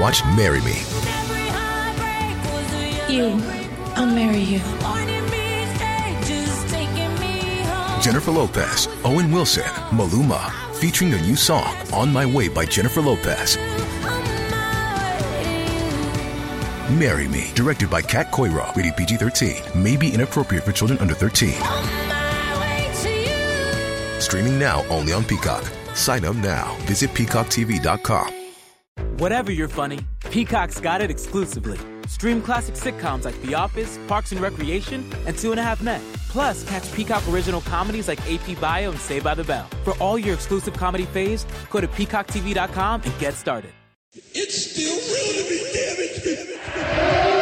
watch Marry Me. You. I'll marry you. Jennifer Lopez, Owen Wilson, Maluma, featuring a new song, On My Way by Jennifer Lopez. Marry Me, directed by Kat Coiro, rated PG 13, may be inappropriate for children under 13. Streaming now only on Peacock. Sign up now. Visit peacocktv.com. Whatever you're funny, Peacock's got it exclusively. Stream classic sitcoms like The Office, Parks and Recreation, and Two and a Half Men. Plus, catch Peacock original comedies like AP Bio and Saved by the Bell. For all your exclusive comedy faves, go to peacocktv.com and get started. It's still real to me, damn it. It's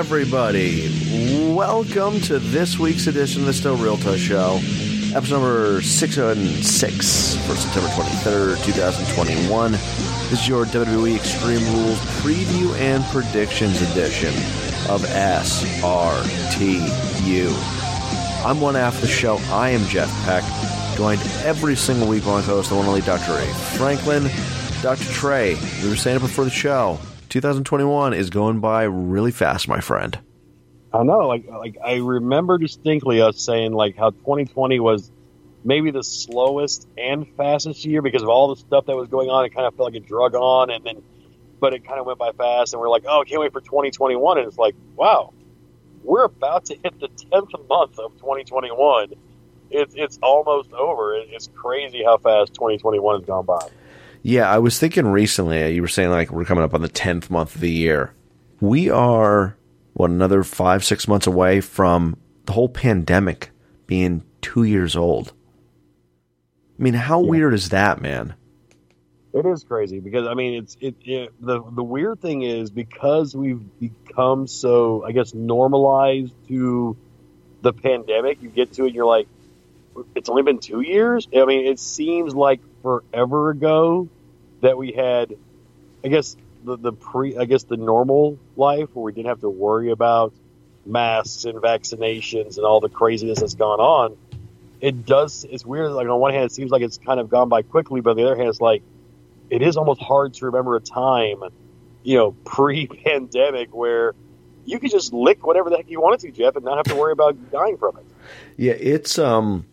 everybody. Welcome to this week's edition of the Still Realtor Show, episode number 606 for September 23rd, 2021. This is your WWE Extreme Rules preview and predictions edition of SRTU. I'm one half of the show. I am Jeff Peck, joined every single week by my host, the one and only Dr. Trey Franklin. Dr. Trey, we were saying it before the show. 2021 is going by really fast, my friend. I know, like like I remember distinctly us saying like how 2020 was maybe the slowest and fastest year because of all the stuff that was going on. It kind of felt like it drug on, and then but it kind of went by fast, and we're like, oh, can't wait for 2021, and it's like, wow, we're about to hit the 10th month of 2021. It's it's almost over. It's crazy how fast 2021 has gone by. Yeah, I was thinking recently, uh, you were saying like we're coming up on the 10th month of the year. We are, what, another five, six months away from the whole pandemic being two years old. I mean, how weird is that, man? It is crazy because I mean it's it, it the the weird thing is because we've become so I guess normalized to the pandemic. You get to it, and you're like, it's only been two years. I mean, it seems like forever ago that we had, I guess the the pre I guess the normal life where we didn't have to worry about masks and vaccinations and all the craziness that's gone on. It does. It's weird. Like on one hand, it seems like it's kind of gone by quickly, but on the other hand, it's like it is almost hard to remember a time, you know, pre-pandemic where you could just lick whatever the heck you wanted to, Jeff, and not have to worry about dying from it. Yeah, it's um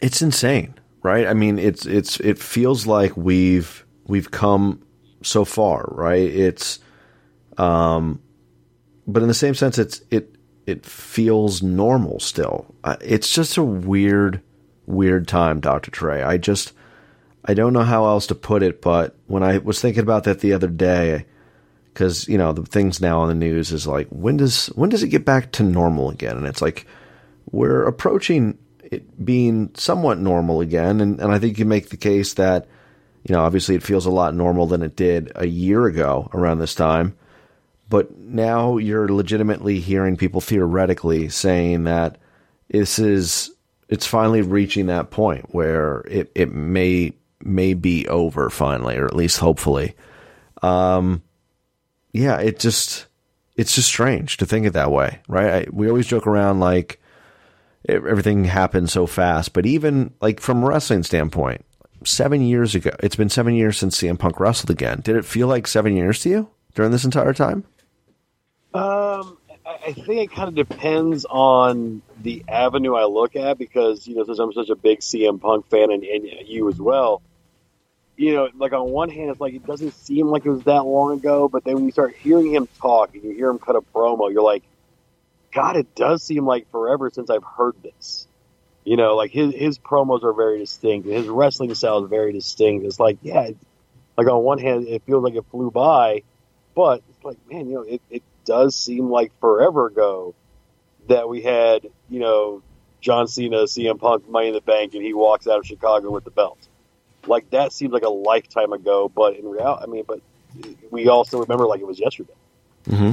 it's insane, right? I mean, it's it's it feels like we've we've come so far, right? It's um but in the same sense it's it it feels normal still. It's just a weird weird time, Dr. Trey. I just I don't know how else to put it, but when I was thinking about that the other day, because you know the things now on the news is like when does when does it get back to normal again? And it's like we're approaching it being somewhat normal again, and, and I think you make the case that you know obviously it feels a lot normal than it did a year ago around this time, but now you're legitimately hearing people theoretically saying that this is it's finally reaching that point where it, it may may be over finally, or at least hopefully. Um, yeah, it just it's just strange to think it that way, right? I, we always joke around like e- everything happened so fast, but even like from a wrestling standpoint, seven years ago, it's been seven years since CM Punk wrestled again. Did it feel like seven years to you during this entire time? Um, I I think it kind of depends on the avenue I look at because you know since I'm such a big CM Punk fan and, and you as well, you know, like on one hand, it's like it doesn't seem like it was that long ago, but then when you start hearing him talk and you hear him cut a promo, you're like, God, it does seem like forever since I've heard this. You know, like his his promos are very distinct, his wrestling style is very distinct. It's like, yeah, like on one hand, it feels like it flew by, but it's like, man, you know, it, it does seem like forever ago that we had, you know, John Cena, CM Punk, Money in the Bank, and he walks out of Chicago with the belt. Like that seems like a lifetime ago, but in reality, I mean, but we also remember like it was yesterday. Mm-hmm.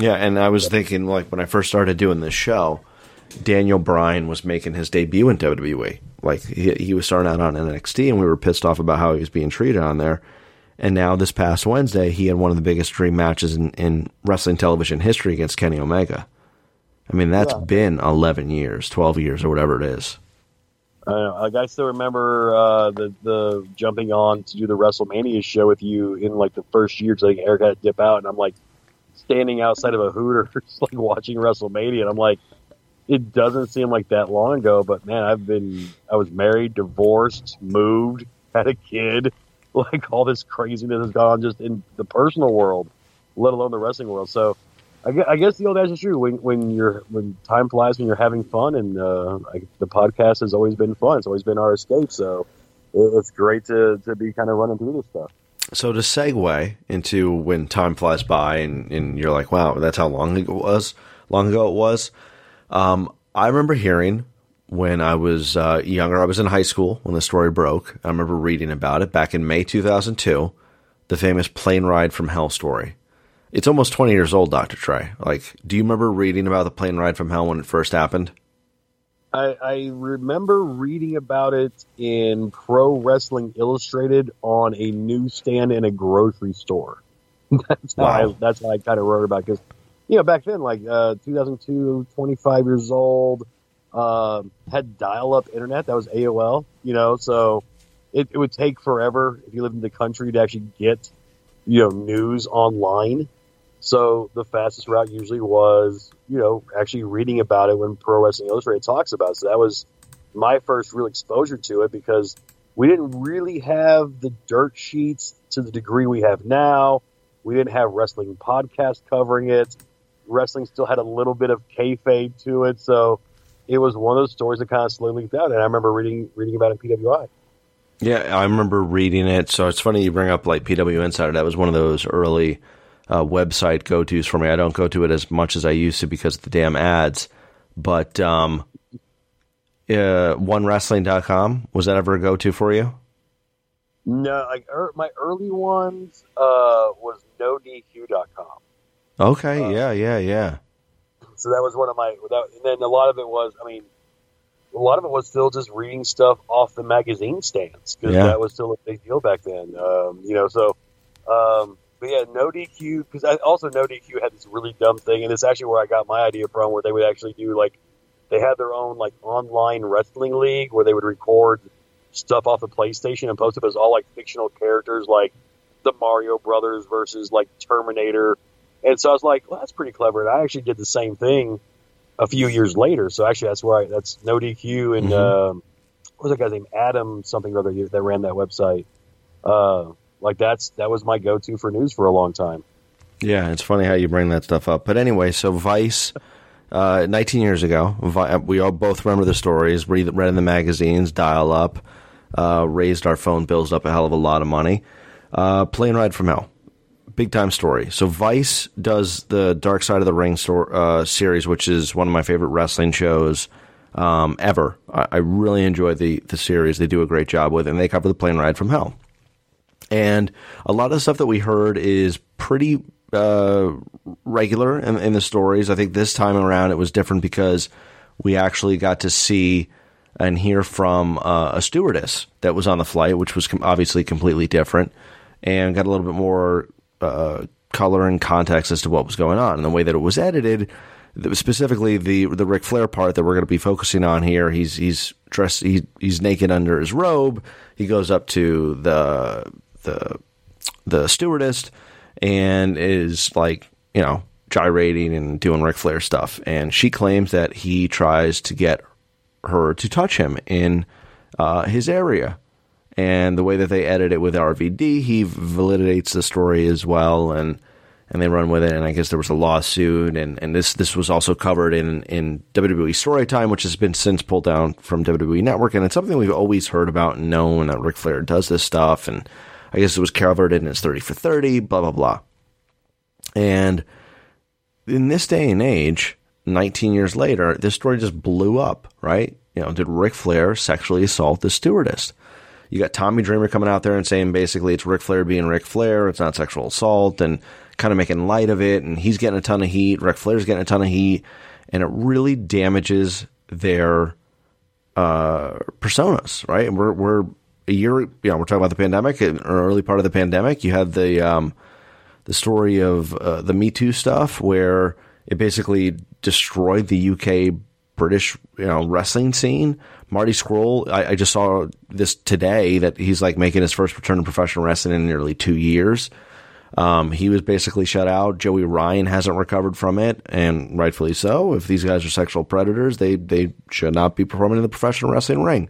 Yeah, and I was thinking like when I first started doing this show, Daniel Bryan was making his debut in WWE. Like he, he was starting out on NXT, and we were pissed off about how he was being treated on there. And now this past Wednesday, he had one of the biggest dream matches in, in wrestling television history against Kenny Omega. I mean, that's Yeah. been 11 years, 12 years, or whatever it is. I know. Like I still remember uh, the the jumping on to do the WrestleMania show with you in like the first year because I think Eric had to dip out, and I'm like standing outside of a Hooters, like watching WrestleMania, and I'm like, it doesn't seem like that long ago, but man, I've been I was married, divorced, moved, had a kid, like all this craziness has gone on just in the personal world, let alone the wrestling world. So. I guess the old adage is true. When when you're when time flies, when you're having fun, and uh, I, the podcast has always been fun. It's always been our escape. So it, it's great to to be kind of running through this stuff. So to segue into when time flies by and, and you're like, wow, that's how long ago it was. Long ago it was. Um, I remember hearing when I was uh, younger. I was in high school when the story broke. I remember reading about it back in May 2002. The famous plane ride from hell story. It's almost 20 years old, Doctor Trey. Like, do you remember reading about the plane ride from hell when it first happened? I, I remember reading about it in Pro Wrestling Illustrated on a newsstand in a grocery store. that's why Wow. I, that's why I kind of wrote about because you know back then like uh, 2002, 25 years old, um, had dial-up internet. That was AOL. You know, so it, it would take forever if you lived in the country to actually get you know news online. So the fastest route usually was, you know, actually reading about it when Pro Wrestling Illustrated talks about it. So that was my first real exposure to it because we didn't really have the dirt sheets to the degree we have now. We didn't have wrestling podcast covering it. Wrestling still had a little bit of kayfabe to it, so it was one of those stories that kind of slowly leaked out. And I remember reading reading about it in PWI. Yeah, I remember reading it. So it's funny you bring up like PW Insider. That was one of those early uh, website go tos for me. I don't go to it as much as I used to because of the damn ads. But um, uh, OneWrestling.com, was that ever a go to for you? No, like er, my early ones uh, was NoDQ.com. Okay, Uh, yeah, yeah, yeah. So that was one of my. That, and then a lot of it was, I mean, a lot of it was still just reading stuff off the magazine stands because Yeah. that was still a big deal back then. Um, you know, so. Um, but yeah, no DQ because I also no DQ had this really dumb thing, and it's actually where I got my idea from, where they would actually do like they had their own like online wrestling league where they would record stuff off the PlayStation and post it as all like fictional characters, like the Mario Brothers versus like Terminator. And so I was like, well, that's pretty clever. And I actually did the same thing a few years later. So actually, that's where I, that's no DQ and um, what was that guy's name? Adam something or other that ran that website. Uh, like that's that was my go-to for news for a long time. Yeah, it's funny how you bring that stuff up. But anyway, so Vice, uh, 19 years ago, Vi- we all both remember the stories, read, read in the magazines, dial up, uh, raised our phone bills up a hell of a lot of money. Uh, Plane Ride from Hell, big time story. So Vice does the Dark Side of the Ring uh, series, which is one of my favorite wrestling shows um, ever. I, I really enjoy the, the series. They do a great job with it, and they cover the Plane Ride from Hell. And a lot of the stuff that we heard is pretty uh, regular in, in the stories. I think this time around it was different because we actually got to see and hear from uh, a stewardess that was on the flight, which was com- obviously completely different, and got a little bit more uh, color and context as to what was going on. And the way that it was edited, specifically the the Ric Flair part that we're going to be focusing on here, he's he's dressed, he, he's naked under his robe. He goes up to the the the stewardess and is like, you know, gyrating and doing Ric Flair stuff. And she claims that he tries to get her to touch him in uh, his area. and the way that they edit it with RVD, he validates the story as well, and and they run with it. And I guess there was a lawsuit, and, and this this was also covered in in WWE Storytime, which has been since pulled down from WWE Network, and it's something we've always heard about and known that Ric Flair does this stuff, and I guess it was covered in his thirty for thirty, blah blah blah, and in this day and age, 19 years later, this story just blew up, right? You know, did Ric Flair sexually assault the stewardess? You got Tommy Dreamer coming out there and saying basically it's Ric Flair being Ric Flair, it's not sexual assault, and kind of making light of it, and he's getting a ton of heat. Ric Flair's getting a ton of heat, and it really damages their uh, personas, right? And we're we're a year, you know, we're talking about the pandemic, an early part of the pandemic. You had the um, the story of uh, the Me Too stuff, where it basically destroyed the UK British you know wrestling scene. Marty Scurll, I, I, just saw this today that he's like making his first return to professional wrestling in nearly two years. Um, he was basically shut out. Joey Ryan hasn't recovered from it, and rightfully so. If these guys are sexual predators, they they should not be performing in the professional wrestling ring.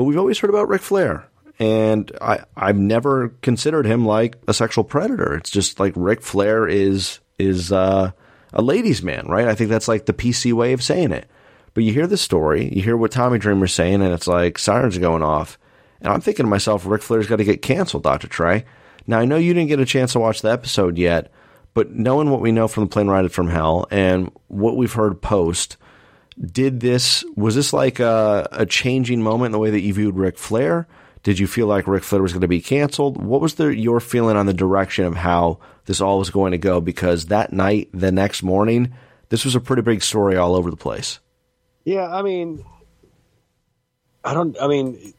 But we've always heard about Ric Flair, and I I've never considered him like a sexual predator. It's just like Ric Flair is is uh, a ladies' man, right? I think that's like the PC way of saying it. But you hear the story, you hear what Tommy Dreamer's saying, and it's like sirens going off. And I'm thinking to myself, Ric Flair's got to get canceled, Dr. Trey. Now, I know you didn't get a chance to watch the episode yet, but knowing what we know from the plane ride from hell and what we've heard post, did this, was this like a, a changing moment in the way that you viewed Ric Flair? Did you feel like Ric Flair was going to be canceled? What was the, your feeling on the direction of how this all was going to go? Because that night, the next morning, this was a pretty big story all over the place. Yeah, I mean, I don't. I mean,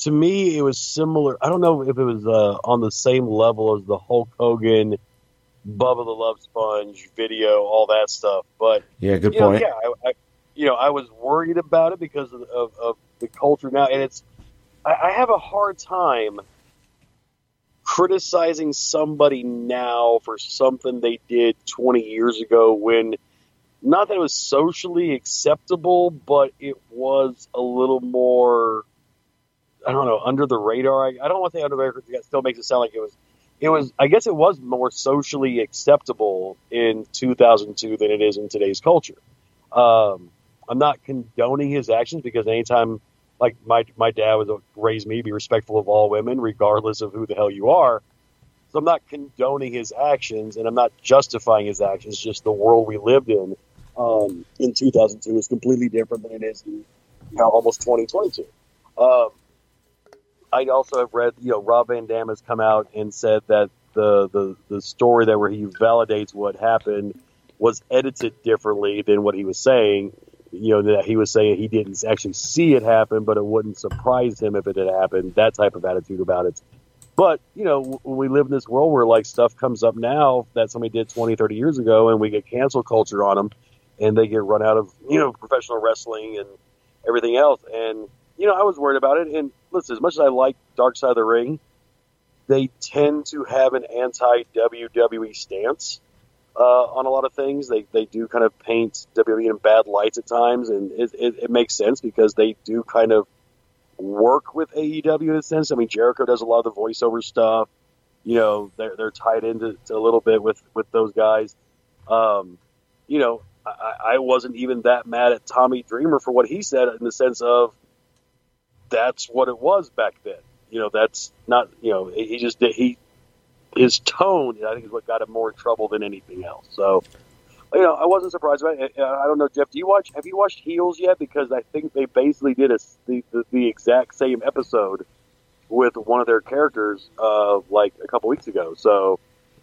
to me, it was similar. I don't know if it was uh, on the same level as the Hulk Hogan, Bubba the Love Sponge video, all that stuff. But yeah, good know, point. yeah, I, I, you know, I was worried about it because of, of, of the culture now, and it's. I, I have a hard time criticizing somebody now for something they did 20 years ago when not that it was socially acceptable, but it was a little more, I don't know, under the radar. I, I don't want to say under the radar because it still makes it sound like it was, it was, I guess it was more socially acceptable in 2002 than it is in today's culture. Um, I'm not condoning his actions because anytime, like my, my dad was raised me to be respectful of all women, regardless of who the hell you are. So I'm not condoning his actions and I'm not justifying his actions, just the world we lived in um, in 2002 is completely different than it is in you know, almost 2022. Um, I also have read, you know, Rob Van Dam has come out and said that the, the, the story that where he validates what happened was edited differently than what he was saying. You know, that he was saying he didn't actually see it happen, but it wouldn't surprise him if it had happened. That type of attitude about it. But, you know, we live in this world where like stuff comes up now that somebody did 20, 30 years ago and we get cancel culture on them and they get run out of you know professional wrestling and everything else. And you know, I was worried about it. And listen, as much as I like Dark Side of the Ring, they tend to have an anti WWE stance uh, on a lot of things. They they do kind of paint WWE in bad lights at times, and it, it, it makes sense because they do kind of work with AEW in a sense. I mean, Jericho does a lot of the voiceover stuff. You know, they're they're tied into a little bit with with those guys. Um, you know, I, I wasn't even that mad at Tommy Dreamer for what he said in the sense of that's what it was back then. You know, that's not you know he just did he his tone I think is what got him more in trouble than anything else. So you know I wasn't surprised about it. I don't know Jeff. Do you watch? Have you watched Heels yet? Because I think they basically did a, the, the the exact same episode with one of their characters uh, like a couple weeks ago. So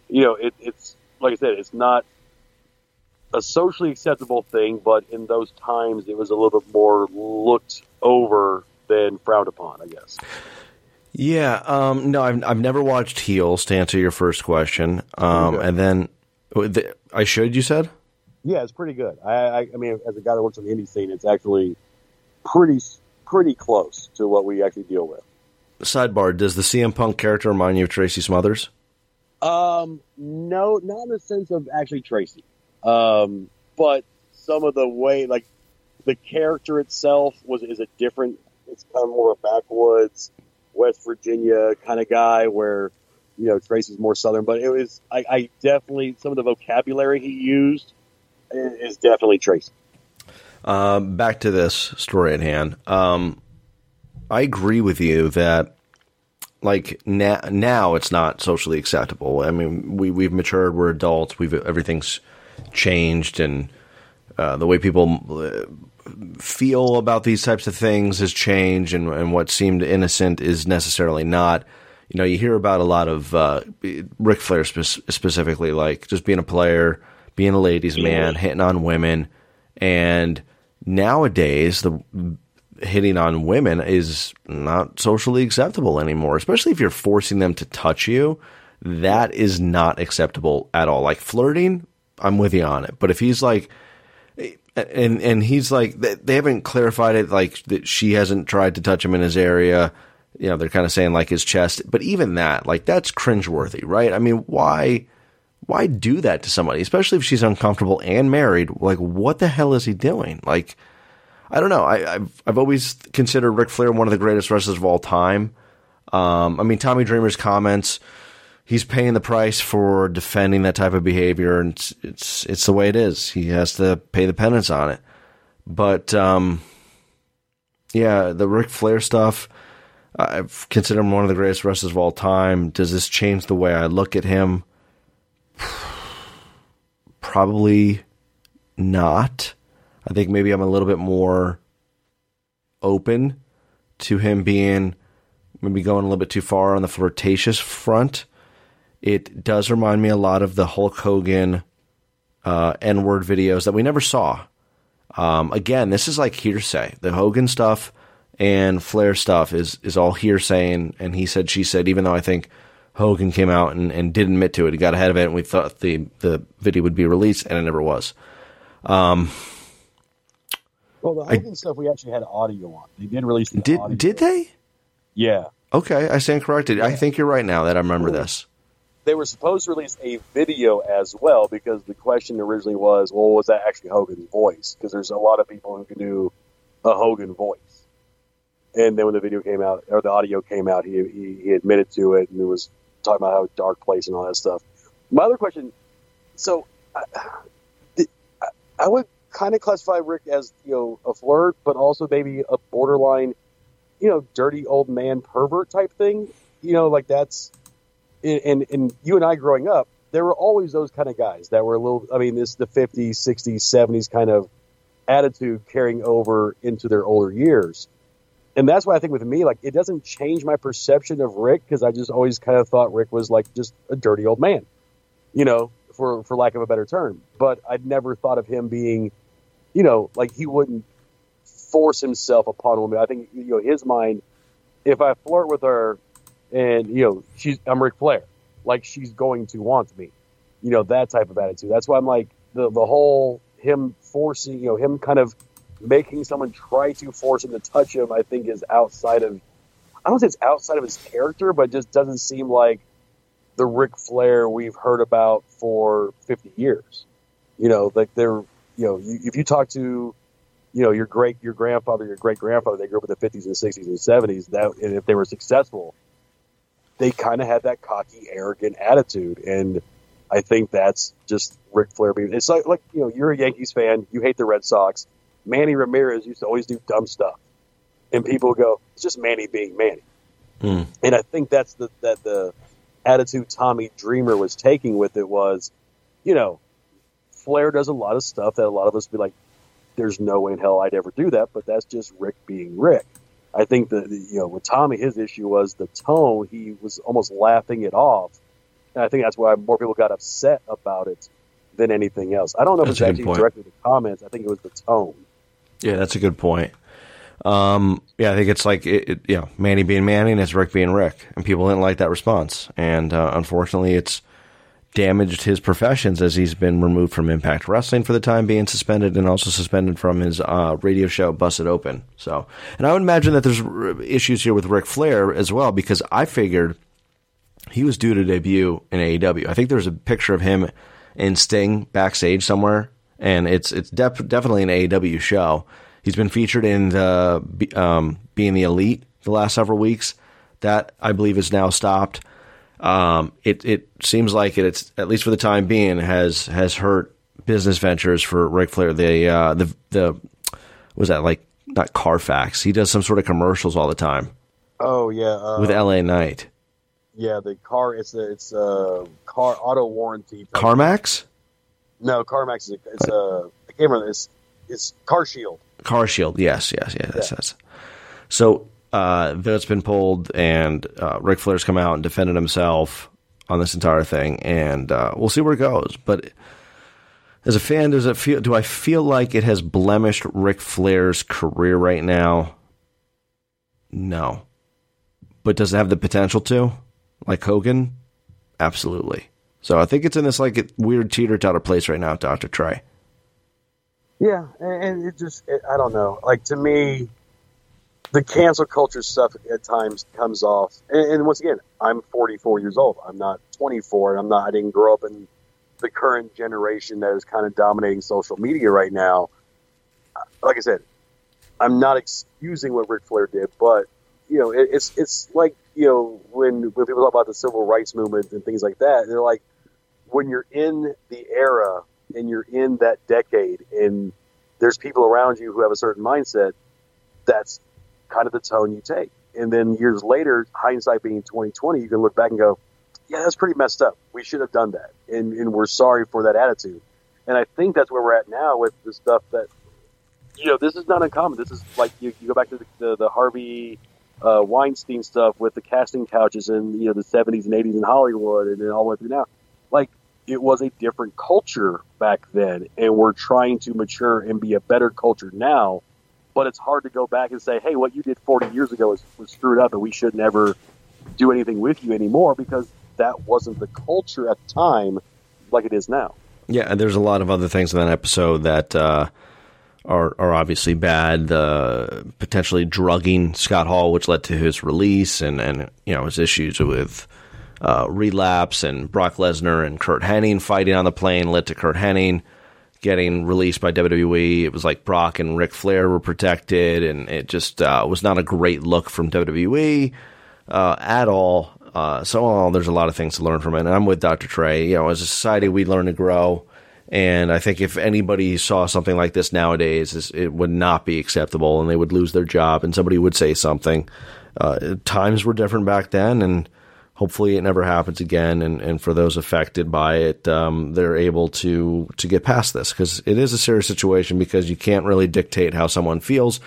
you know it, it's like I said, it's not a socially acceptable thing, but in those times it was a little bit more looked over than frowned upon, I guess. Yeah, um, no, I've I've never watched Heels. To answer your first question, um, and then the, I should. You said, yeah, it's pretty good. I, I, I mean, as a guy that works on the indie scene, it's actually pretty pretty close to what we actually deal with. Sidebar: Does the CM Punk character remind you of Tracy Smothers? Um, no, not in the sense of actually Tracy. Um, but some of the way, like the character itself was is a different. It's kind of more of a backwoods. West Virginia kind of guy, where you know Tracy's more Southern. But it was I, I definitely some of the vocabulary he used is, definitely Tracy. Um, back to this story at hand. Um, I agree with you that, like now, now it's not socially acceptable. I mean, we we've matured. We're adults. We've everything's changed, and uh, the way people feel about these types of things has changed, and, and what seemed innocent is necessarily not. You know, you hear about a lot of uh, Ric Flair spe- specifically, like just being a player, being a ladies' man, hitting on women, and nowadays the hitting on women is not socially acceptable anymore, especially if you're forcing them to touch you. That is not acceptable at all. Like flirting, I'm with you on it. But if he's like, and and he's like, they haven't clarified it. Like that she hasn't tried to touch him in his area. You know, they're kind of saying like his chest. But even that, like that's cringeworthy, right? I mean, why? Why do that to somebody, especially if she's uncomfortable and married? Like, what the hell is he doing? Like, I don't know. I, have I've always considered Ric Flair one of the greatest wrestlers of all time. Um, I mean, Tommy Dreamer's comments. He's paying the price for defending that type of behavior, and it's it's, it's the way it is. He has to pay the penance on it. But um, yeah, the Ric Flair stuff. I consider him one of the greatest wrestlers of all time. Does this change the way I look at him? Probably not. I think maybe I'm a little bit more open to him being maybe going a little bit too far on the flirtatious front. It does remind me a lot of the Hulk Hogan uh, N word videos that we never saw. Um, again, this is like hearsay. The Hogan stuff and Flair stuff is is all hearsay, and, and he said, she said, even though I think Hogan came out and, and did admit to it. He got ahead of it, and we thought the, the video would be released, and it never was. Um, Well, the Hogan stuff we actually had audio on. They did release the did audio. did they? Yeah, Okay, I stand corrected. I think you're right now that I remember this. They were supposed to release a video as well because the question originally was, well, was that actually Hogan's voice? Because there's a lot of people who can do a Hogan voice. And then when the video came out or the audio came out, he he, he admitted to it and it was talking about how dark place and all that stuff. My other question, so I, I, I would kind of classify Rick as you know a flirt, but also maybe a borderline, you know, dirty old man pervert type thing. You know, like that's and and you and I growing up, there were always those kind of guys that were a little. I mean, this the fifties, sixties, seventies kind of attitude carrying over into their older years. And that's why I think with me, like, it doesn't change my perception of Rick because I just always kind of thought Rick was like just a dirty old man, you know, for for lack of a better term. But I'd never thought of him being, you know, like he wouldn't force himself upon a woman. I think you know his mind. If I flirt with her, and you know she's I'm Ric Flair, like she's going to want me, you know that type of attitude. That's why I'm like the the whole him forcing, you know, him kind of making someone try to force him to touch him. I think is outside of. I don't say it's outside of his character, but just doesn't seem like the Ric Flair we've heard about for 50 years. You know, like they're, you know, you, if you talk to, you know, your great, your grandfather, your great grandfather, they grew up in the 50s and 60s and 70s. That, and if they were successful, they kind of had that cocky, arrogant attitude. And I think that's just Ric Flair being, it's like, like, you know, you're a Yankees fan, you hate the Red Sox. Manny Ramirez used to always do dumb stuff. And people go, it's just Manny being Manny. Hmm. And I think that's the, that the attitude Tommy Dreamer was taking with it was, you know, Flair does a lot of stuff that a lot of us be like, there's no way in hell I'd ever do that, but that's just Rick being Rick. I think that you know with Tommy, his issue was the tone. He was almost laughing it off, and I think that's why more people got upset about it than anything else. I don't know if it's actually point. directly the comments. I think it was the tone. Yeah, that's a good point. Um, yeah, I think it's like it, it, you know, Manny being Manny and it's Rick being Rick, and people didn't like that response, and uh, unfortunately, it's damaged his professions as he's been removed from Impact Wrestling for the time being, suspended, and also suspended from his uh, radio show Busted Open. So, and I would imagine that there's issues here with Ric Flair as well because I figured he was due to debut in AEW. I think there's a picture of him and Sting backstage somewhere, and it's it's def- definitely an AEW show. He's been featured in the um, being the elite the last several weeks, That I believe is now stopped. Um, it it seems like it, it's at least for the time being has has hurt business ventures for Ric Flair. The uh, the the was that like not Carfax? He does some sort of commercials all the time Oh yeah, uh, with L.A. Knight. yeah. The car, it's a it's a car auto warranty. type- CarMax, No, CarMax is a, it's a I can't remember. It's it's Car Shield. Car Shield. Yes, yes, yes. That's, that's. So uh, that's been pulled, and uh, Ric Flair's come out and defended himself on this entire thing, and uh, we'll see where it goes. But as a fan, does it feel? Do I feel like it has blemished Ric Flair's career right now? No. But does it have the potential to? Like Hogan? Absolutely. So I think it's in this like weird teeter totter place right now, Doctor Trey. Yeah, and, and it just—I don't know. Like to me, the cancel culture stuff at times comes off. And, and once again, I'm 44 years old. I'm not 24, and I'm not. I didn't grow up in the current generation that is kind of dominating social media right now. Like I said, I'm not excusing what Ric Flair did, but you know, it, it's it's like you know when when people talk about the civil rights movement and things like that, they're like when you're in the era and you're in that decade and there's people around you who have a certain mindset, that's kind of the tone you take. And then years later, hindsight being 2020, you can look back and go, yeah, that's pretty messed up. We should have done that. And, and we're sorry for that attitude. And I think that's where we're at now with the stuff that, you know, this is not uncommon. This is like you, you go back to the, the, the Harvey uh, Weinstein stuff with the casting couches in, you know, the 70s and 80s in Hollywood and then all the way through now. Like, it was a different culture back then, and we're trying to mature and be a better culture now. But it's hard to go back and say, "Hey, what you did 40 years ago was, was screwed up, and we should never do anything with you anymore," because that wasn't the culture at the time like it is now. Yeah, and there's a lot of other things in that episode that uh, are are obviously bad. The potentially drugging Scott Hall, which led to his release, and and you know his issues with uh, relapse, and Brock Lesnar and Curt Hennig fighting on the plane led to Curt Hennig getting released by WWE. It was like Brock and Ric Flair were protected, and it just uh, was not a great look from WWE uh, at all. Uh, so oh, there's a lot of things to learn from it. And I'm with Dr. Trey. You know, as a society, we learn to grow. And I think if anybody saw something like this nowadays, it would not be acceptable, and they would lose their job, and somebody would say something. Uh, times were different back then, and hopefully it never happens again. And, and for those affected by it, um, they're able to to get past this because it is a serious situation because you can't really dictate how someone feels.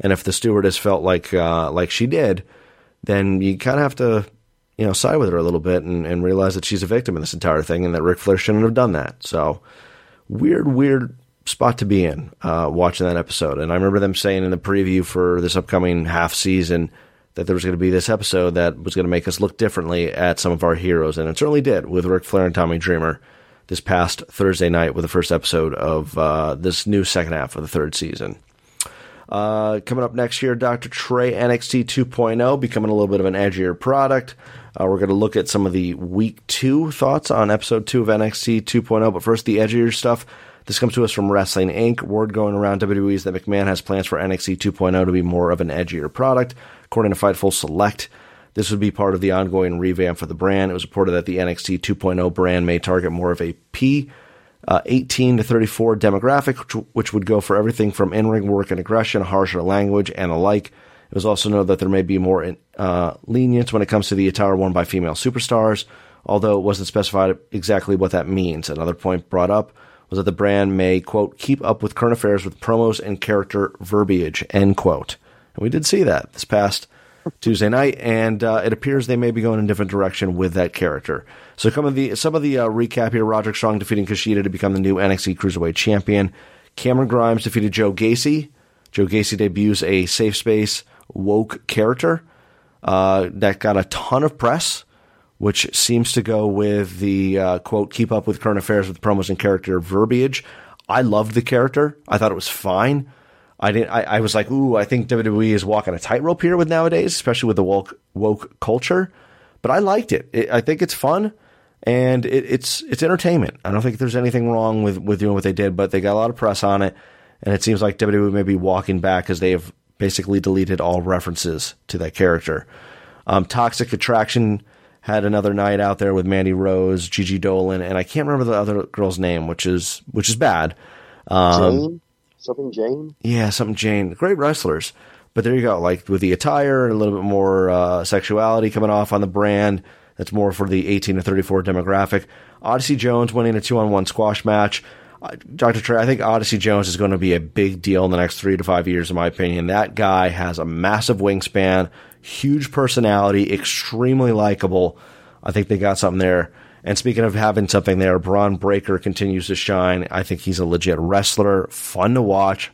And if the stewardess felt like uh, like she did, then you kind of have to you know side with her a little bit and, and realize that she's a victim in this entire thing and that Ric Flair shouldn't have done that. So weird, weird spot to be in uh, watching that episode. And I remember them saying in the preview for this upcoming half season that there was going to be this episode that was going to make us look differently at some of our heroes, and it certainly did with Ric Flair and Tommy Dreamer this past Thursday night with the first episode of uh, this new second half of the third season. Uh, coming up next year, Dr. Trey NXT 2.0, becoming a little bit of an edgier product. Uh, we're going to look at some of the week two thoughts on episode two of NXT 2.0. But first, the edgier stuff. This comes to us from Wrestling Inc. Word going around WWE is that McMahon has plans for NXT 2.0 to be more of an edgier product. According to Fightful Select, this would be part of the ongoing revamp for the brand. It was reported that the NXT 2.0 brand may target more of a P uh, 18 to 34 demographic, which, which would go for everything from in ring work and aggression, harsher language, and the like. It was also noted that there may be more uh, lenience when it comes to the attire worn by female superstars, although it wasn't specified exactly what that means. Another point brought up was that the brand may, quote, keep up with current affairs with promos and character verbiage, end quote. And we did see that this past Tuesday night, and uh, it appears they may be going in a different direction with that character. So, some of the some of the uh, recap here: Roderick Strong defeating Kushida to become the new NXT Cruiserweight Champion. Cameron Grimes defeated Joe Gacy. Joe Gacy debuts a safe space woke character uh, that got a ton of press, which seems to go with the uh, quote "keep up with current affairs with promos and character verbiage." I loved the character. I thought it was fine. I didn't. I, I was like, ooh, I think WWE is walking a tightrope here with nowadays, especially with the woke woke culture. But I liked it. it I think it's fun and it, it's it's entertainment. I don't think there's anything wrong with with doing what they did, but they got a lot of press on it, and it seems like WWE may be walking back because they have basically deleted all references to that character. Um, Toxic Attraction had another night out there with Mandy Rose, Gigi Dolin, and I can't remember the other girl's name, which is which is bad. Um? Something Jane? yeah, something Jane. Great wrestlers. But there you go. Like with the attire and a little bit more uh, sexuality coming off on the brand. That's more for the 18 to 34 demographic. Odyssey Jones winning a two on one squash match. Uh, Dr. Trey, I think Odyssey Jones is going to be a big deal in the next three to five years, in my opinion. That guy has a massive wingspan, huge personality, extremely likable. I think they got something there. And speaking of having something there, Bron Breakker continues to shine. I think he's a legit wrestler, fun to watch.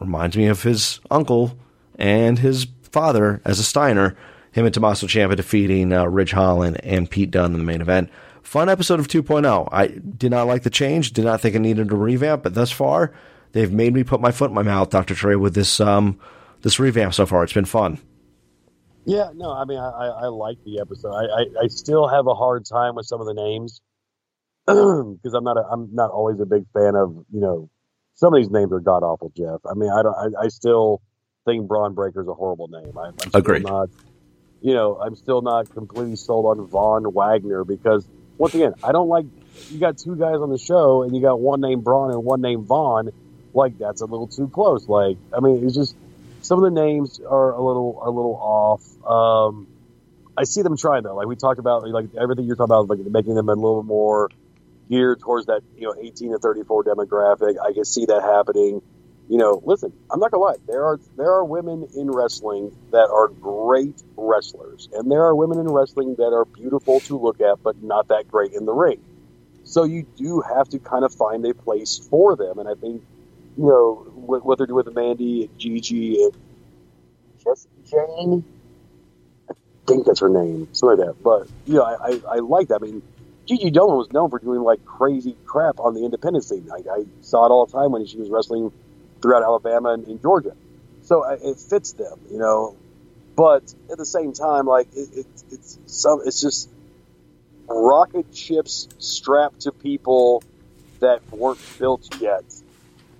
Reminds me of his uncle and his father as a Steiner. Him and Tommaso Ciampa defeating uh, Ridge Holland and Pete Dunne in the main event. Fun episode of 2.0. I did not like the change. Did not think it needed a revamp, but thus far they've made me put my foot in my mouth, Doctor Trey, with this um this revamp so far. It's been fun. Yeah, no, I mean, I, I, like the episode. I, I, I still have a hard time with some of the names because I'm not a, I'm not always a big fan of you know some of these names are god awful, Jeff. I mean, I don't I, I still think Bron Breakker is a horrible name. I, Agreed. Not, you know, I'm still not completely sold on Von Wagner because once again, I don't like you got two guys on the show and you got one named Bron and one named Von. Like that's a little too close. Like I mean, it's just some of the names are a little a little off. Um, I see them trying though. Like we talked about, like everything you're talking about, like making them a little more geared towards that you know 18 to 34 demographic. I can see that happening. You know, listen, I'm not gonna lie. There are there are women in wrestling that are great wrestlers, and there are women in wrestling that are beautiful to look at, but not that great in the ring. So you do have to kind of find a place for them, and I think you know what, what they're doing with Mandy, and Gigi, and Jessica Jane. I think that's her name, something like that. But you know, I, I, I like that. I mean, Gigi Dolin was known for doing like crazy crap on the independent scene. I, I saw it all the time when she was wrestling throughout Alabama and, and Georgia. So I, it fits them, you know. But at the same time, like it, it, it's some, it's just rocket ships strapped to people that weren't built yet.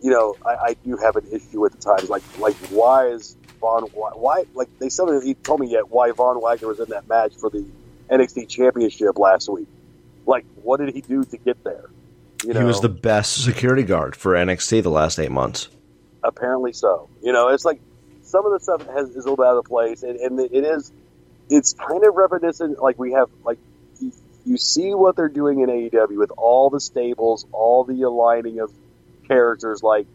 You know, I, I do have an issue with the times. Like, like why is Von? Why, why like they still haven't even told me yet why Von Wagner was in that match for the NXT Championship last week. Like, what did he do to get there? You He was the best security guard for NXT the last eight months. apparently so. You know, it's like some of the stuff has, is a little bit out of place, and, and it is, it's kind of reminiscent. Like we have, like you see what they're doing in AEW with all the stables, all the aligning of characters. Like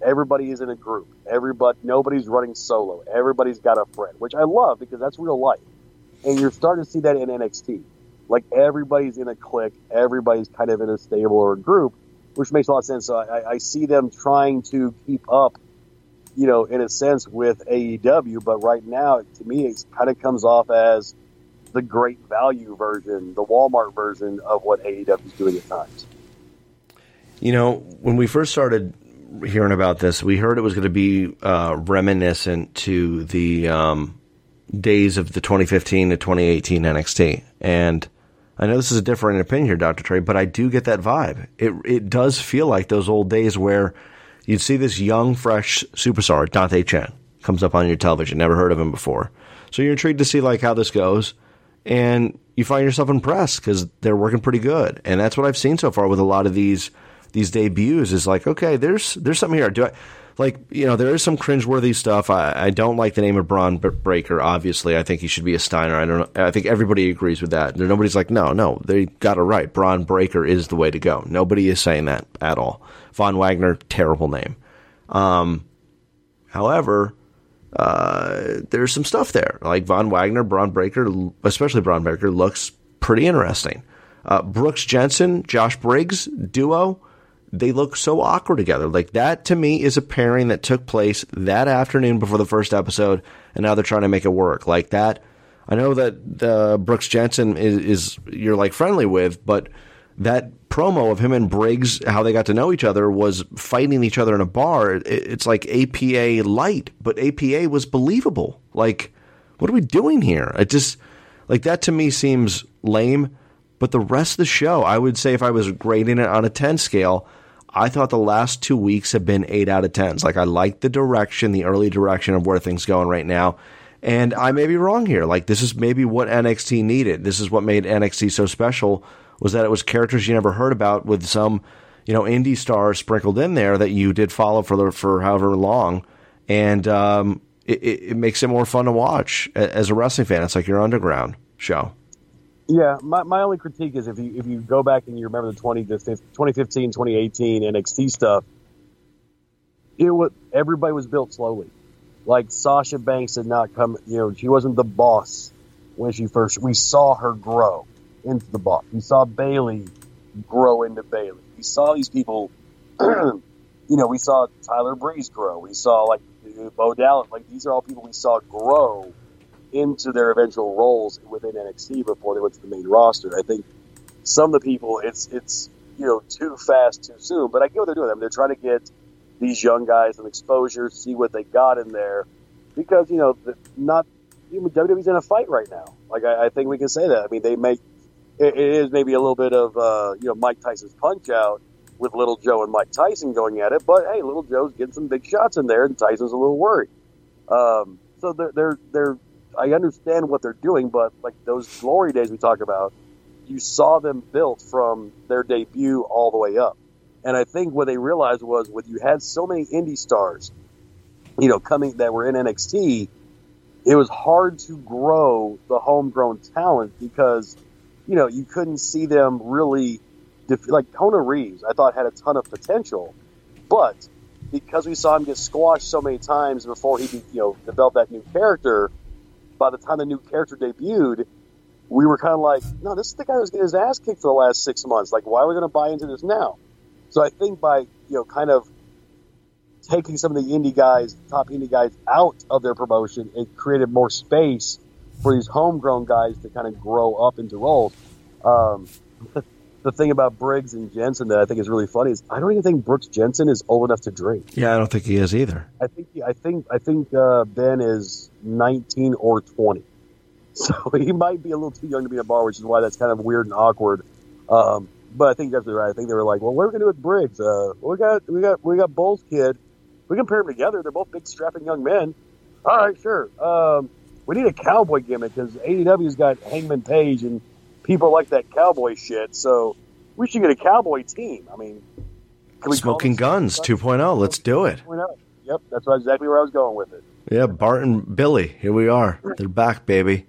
everybody is in a group. Everybody, nobody's running solo. Everybody's got a friend, which I love because that's real life. And you're starting to see that in NXT. Like everybody's in a clique. Everybody's kind of in a stable or a group, which makes a lot of sense. So I, I see them trying to keep up, you know, in a sense with AEW. But right now, to me, it kind of comes off as the great value version, the Walmart version of what AEW is doing at times. You know, when we first started hearing about this, we heard it was going to be uh, reminiscent to the um, days of the 2015 to 2018 NXT. And I know this is a different opinion here, Dr. Trey, but I do get that vibe. It, it does feel like those old days where you'd see this young, fresh superstar, Dante Chen, comes up on your television, never heard of him before. So you're intrigued to see like how this goes. And you find yourself impressed because they're working pretty good. And that's what I've seen so far with a lot of these these debuts is like, okay, there's there's something here. Do I like you know there is some cringeworthy stuff. I, I don't like the name of Bron Breakker. Obviously, I think he should be a Steiner. I don't. know. I think everybody agrees with that. There, nobody's like, no, no, they got it right. Bron Breakker is the way to go. Nobody is saying that at all. Von Wagner, terrible name. Um, however, uh, there's some stuff there. Like Von Wagner, Bron Breakker, especially Bron Breakker, looks pretty interesting. Uh, Brooks Jensen, Josh Briggs duo, they look so awkward together. Like that to me is a pairing that took place that afternoon before the first episode, and now they're trying to make it work. Like that, I know that the Brooks Jensen is, is you're like friendly with, but that promo of him and Briggs, how they got to know each other, was fighting each other in a bar. It, it's like APA light, but APA was believable. Like, what are we doing here? It just like that to me seems lame. But the rest of the show, I would say if I was grading it on a 10 scale, I thought the last two weeks have been eight out of 10s. Like I like the direction, the early direction of where things going right now. And I may be wrong here. Like this is maybe what NXT needed. This is what made NXT so special was that it was characters you never heard about with some, you know, indie stars sprinkled in there that you did follow for the, for however long, and um, it, it makes it more fun to watch as a wrestling fan. It's like your underground show. Yeah, my, my only critique is if you if you go back and you remember the 20, the 2015, 2018 NXT stuff, it was everybody was built slowly. Like Sasha Banks did not come, you know, she wasn't the boss when she first. We saw her grow into the boss. We saw Bayley grow into Bayley. We saw these people, you know, we saw Tyler Breeze grow. We saw like Bo Dallas. Like these are all people we saw grow into their eventual roles within NXT before they went to the main roster. I think some of the people, it's it's you know too fast, too soon. But I get what they're doing. I mean, they're trying to get these young guys some exposure, see what they got in there, because you know not even WWE's in a fight right now. Like I, I think we can say that. I mean, they make it, it is maybe a little bit of uh, you know Mike Tyson's punch out with Little Joe and Mike Tyson going at it, but hey, Little Joe's getting some big shots in there, and Tyson's a little worried. Um, so they're they're they're I understand what they're doing, but like those glory days we talk about, you saw them built from their debut all the way up. And I think what they realized was when you had so many indie stars, you know, coming that were in NXT, it was hard to grow the homegrown talent because, you know, you couldn't see them really, def- like Kona Reeves, I thought had a ton of potential, but because we saw him get squashed so many times before he, you know, developed that new character, by the time the new character debuted, we were kind of like, no, this is the guy who's getting his ass kicked for the last six months. Like, why are we going to buy into this now? So I think by you know, kind of taking some of the indie guys, top indie guys, out of their promotion, it created more space for these homegrown guys to kind of grow up into roles. Um, the thing about Briggs and Jensen that I think is really funny is I don't even think Brooks Jensen is old enough to drink. Yeah, I don't think he is either. I think I think I think uh, Ben is 19 or 20, so he might be a little too young to be in a bar, which is why that's kind of weird and awkward. Um, but I think you're absolutely right. I think they were like, well, what are we gonna do with Briggs? Uh, we got we got we got Bull's kid. We can pair them together. They're both big, strapping young men. All right, sure. Um, we need a cowboy gimmick because AEW's got Hangman Page and people like that cowboy shit. So we should get a cowboy team. I mean, can we Smoking Gunns 2.0. Let's do it. 2.0? Yep, that's exactly where I was going with it. Yeah, Bart and Billy. Here we are. They're back, baby.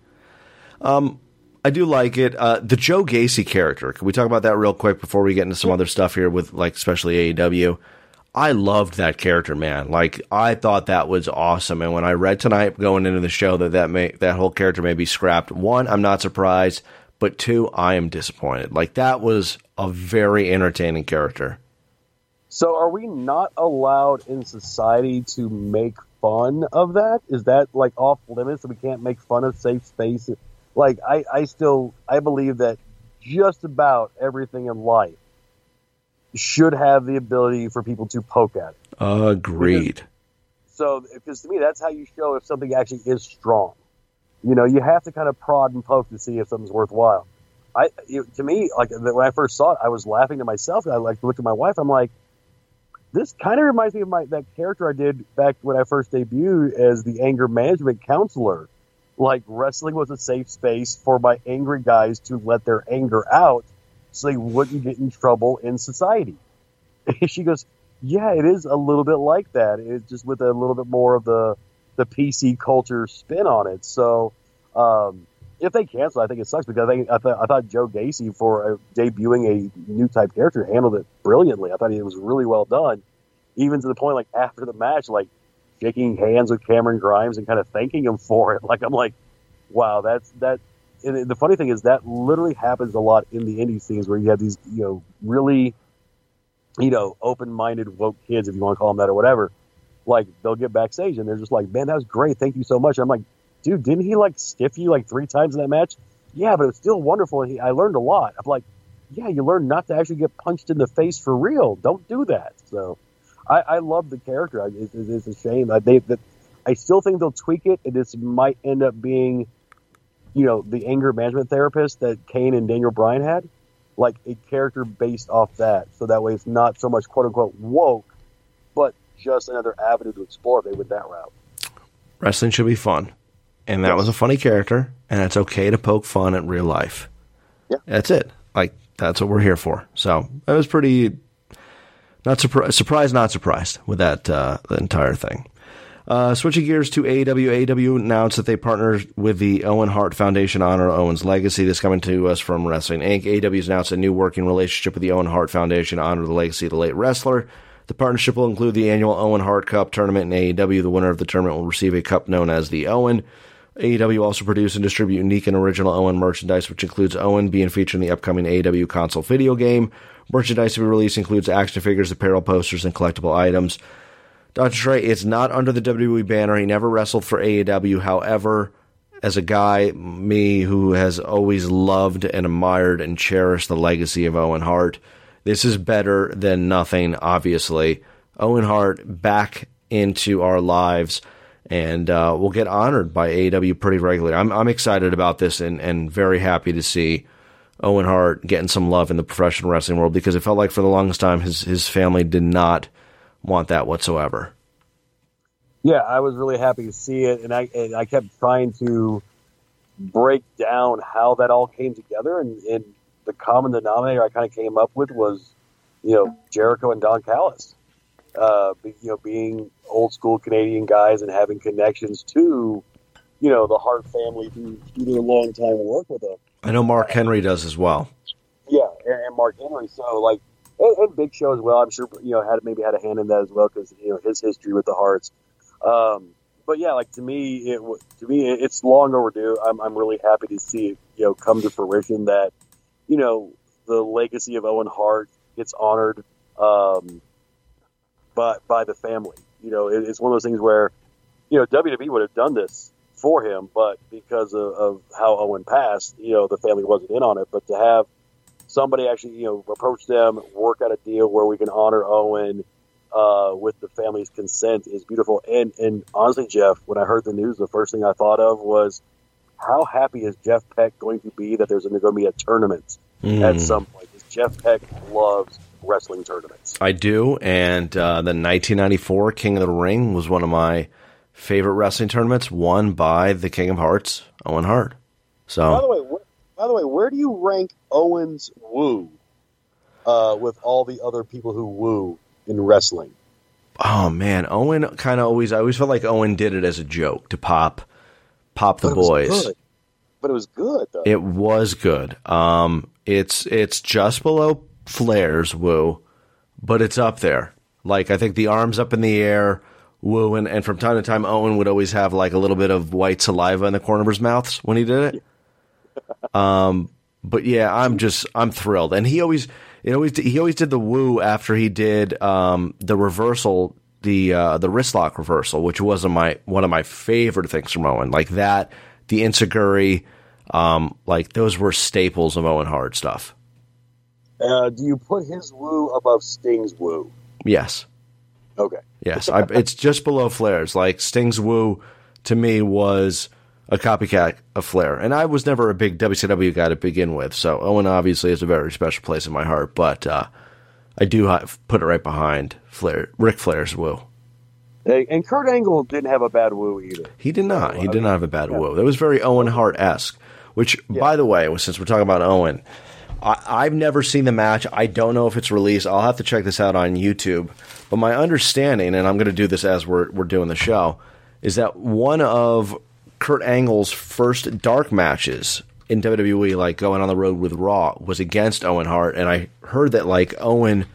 Um, I do like it. Uh, the Joe Gacy character. Can we talk about that real quick before we get into some other stuff here with like especially AEW? I loved that character, man. Like I thought that was awesome. And when I read tonight going into the show that that may that whole character may be scrapped, one, I'm not surprised, but two, I am disappointed. Like that was a very entertaining character. So, are we not allowed in society to make fun of that? Is that like off limits? That we can't make fun of safe space? Like, I, I still, I believe that just about everything in life should have the ability for people to poke at it. Agreed. So, because to me, that's how you show if something actually is strong. You know, you have to kind of prod and poke to see if something's worthwhile. I, you, to me, like when I first saw it, I was laughing to myself. I like looked at my wife. I'm like, this kind of reminds me of my that character I did back when I first debuted as the anger management counselor. Like wrestling was a safe space for my angry guys to let their anger out, so they wouldn't get in trouble in society. she goes, "Yeah, it is a little bit like that. It's just with a little bit more of the the PC culture spin on it." So, um, if they cancel, I think it sucks because I I, th- I thought Joe Gacy for uh, debuting a new type character handled it brilliantly. I thought it was really well done, even to the point like after the match, like shaking hands with Cameron Grimes and kind of thanking him for it. Like I'm like, wow, that's that. And the funny thing is that literally happens a lot in the indie scenes where you have these, you know, really, you know, open-minded woke kids, if you want to call them that or whatever. Like they'll get backstage and they're just like, man, that was great. Thank you so much. I'm like, dude, didn't he like stiff you like three times in that match? Yeah, but it was still wonderful. And he, I learned a lot. I'm like, yeah, you learn not to actually get punched in the face for real. Don't do that. So I, I love the character. I, it, it, it's a shame. I, they, that, I still think they'll tweak it, and this might end up being, you know, the anger management therapist that Kane and Daniel Bryan had, like a character based off that. So that way it's not so much quote unquote woke, just another avenue to explore if they went that route. Wrestling should be fun. and that was a funny character, and it's okay to poke fun at real life. Yeah. That's it. Like that's what we're here for. So I was pretty not surprised, surprised, not surprised with that uh, the entire thing. Uh, switching gears to AEW, AEW announced that they partnered with the Owen Hart Foundation to honor Owen's legacy. This coming to us from Wrestling Inc. AEW announced a new working relationship with the Owen Hart Foundation to honor the legacy of the late wrestler. The partnership will include the annual Owen Hart Cup tournament in AEW. The winner of the tournament will receive a cup known as the Owen. AEW also produce and distribute unique and original Owen merchandise, which includes Owen being featured in the upcoming AEW console video game. Merchandise to be released includes action figures, apparel, posters, and collectible items. Dr. Trey, it's not under the WWE banner. He never wrestled for AEW. However, as a guy, me who has always loved and admired and cherished the legacy of Owen Hart, this is better than nothing, obviously. Owen Hart back into our lives, and uh, we'll get honored by AEW pretty regularly. I'm, I'm excited about this and, and very happy to see Owen Hart getting some love in the professional wrestling world because it felt like for the longest time his, his family did not want that whatsoever. Yeah, I was really happy to see it, and I and I kept trying to break down how that all came together, and, and the common denominator I kind of came up with was, you know, Jericho and Don Callis, uh, you know, being old school Canadian guys and having connections to, you know, the Hart family who, who did a long time work with them. I know Mark Henry does as well. Yeah, and, and Mark Henry. So like, and, and Big Show as well. I'm sure you know had maybe had a hand in that as well because you know his history with the Harts. Um, but yeah, like to me, it to me it's long overdue. I'm I'm really happy to see it you know come to fruition that you know the legacy of Owen Hart gets honored um, by by the family. You know, it, it's one of those things where you know WWE would have done this for him, but because of, of how Owen passed, you know, the family wasn't in on it. But to have somebody actually, you know, approach them, work out a deal where we can honor Owen uh, with the family's consent is beautiful. And and honestly, Jeff, when I heard the news, the first thing I thought of was how happy is Jeff Peck going to be that there's going to be a tournament at some point? 'Cause Jeff Peck loves wrestling tournaments. I do, and uh, the 1994 King of the Ring was one of my favorite wrestling tournaments, won by the King of Hearts, Owen Hart. So, By the way, wh- by the way, where do you rank Owen's woo uh, with all the other people who woo in wrestling? Oh man, Owen kind of always. I always felt like Owen did it as a joke to pop, pop the boys. But it was good though. It was good. Um, it's it's just below Flair's woo, but it's up there. Like I think the arms up in the air, woo, and, and from time to time Owen would always have like a little bit of white saliva in the corner of his mouth when he did it. Um, but yeah, I'm just I'm thrilled, and he always it always he always did the woo after he did um, the reversal, the uh, the wrist lock reversal, which was my one of my favorite things from Owen. Like that, the enzuigiri, um, like those were staples of Owen Hart stuff. uh, do you put his woo above Sting's woo? Yes, Okay. yes, I, it's just below Flair's. Like Sting's woo to me was a copycat of Flair, and I was never a big WCW guy to begin with. So Owen obviously has a very special place in my heart, but uh, I do put it right behind Flair, Ric Flair's woo. And Kurt Angle didn't have a bad woo either. He did not. He did not have a bad woo. That was very Owen Hart esque. Which, by the way, since we're talking about Owen, I, I've never seen the match. I don't know if it's released. I'll have to check this out on YouTube. But my understanding, and I'm going to do this as we're we're doing the show, is that one of Kurt Angle's first dark matches in WWE, like going on the road with Raw, was against Owen Hart, and I heard that like Owen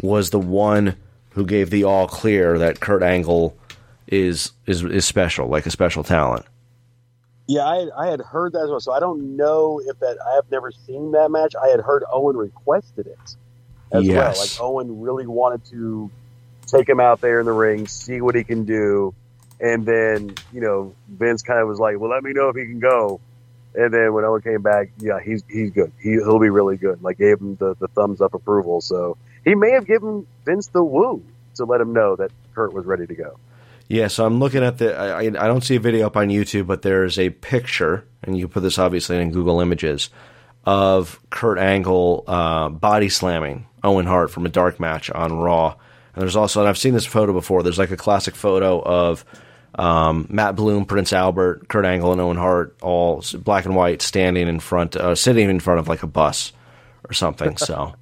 was the one who gave the all clear that Kurt Angle is is is special, like a special talent. Yeah, I, I had heard that as well. So I don't know if that. I have never seen that match. I had heard Owen requested it as Yes. well. Like Owen really wanted to take him out there in the ring, see what he can do, and then you know Vince kind of was like, "Well, let me know if he can go." And then when Owen came back, yeah, he's he's good. He, he'll be really good. Like gave him the, the thumbs up approval. So he may have given Vince the woo to let him know that Kurt was ready to go. Yeah, so I'm looking at the. I, I don't see a video up on YouTube, but there's a picture, and you can put this obviously in Google Images of Kurt Angle uh, body slamming Owen Hart from a dark match on Raw. And there's also, and I've seen this photo before. There's like a classic photo of Um, Matt Bloom, Prince Albert, Kurt Angle, and Owen Hart, all black and white, standing in front, uh, sitting in front of like a bus or something. So,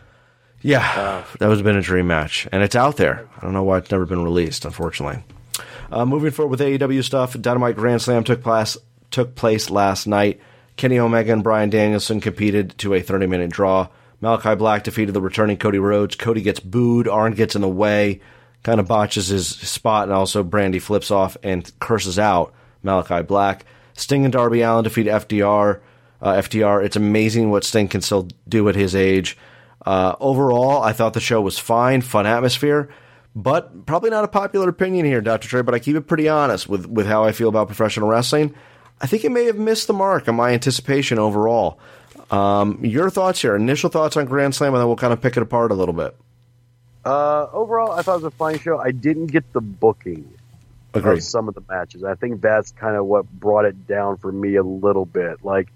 yeah, that would have been a dream match, and it's out there. I don't know why it's never been released, unfortunately. Uh, moving forward with AEW stuff, Dynamite Grand Slam took place took place last night. Kenny Omega and Bryan Danielson competed to a 30 minute draw. Malachi Black defeated the returning Cody Rhodes. Cody gets booed. Arn gets in the way, kind of botches his spot, and also Brandi flips off and curses out Malachi Black. Sting and Darby Allin defeat FDR. Uh, FTR. It's amazing what Sting can still do at his age. Uh, overall, I thought the show was fine, fun atmosphere, but probably not a popular opinion here, Dr. Trey. But I keep it pretty honest with with how I feel about professional wrestling. I think it may have missed the mark on my anticipation overall. Um, your thoughts here, initial thoughts on Grand Slam, and then we'll kind of pick it apart a little bit. Uh, overall, I thought it was a fine show. I didn't get the booking Agreed. of some of the matches. I think that's kind of what brought it down for me a little bit. Like,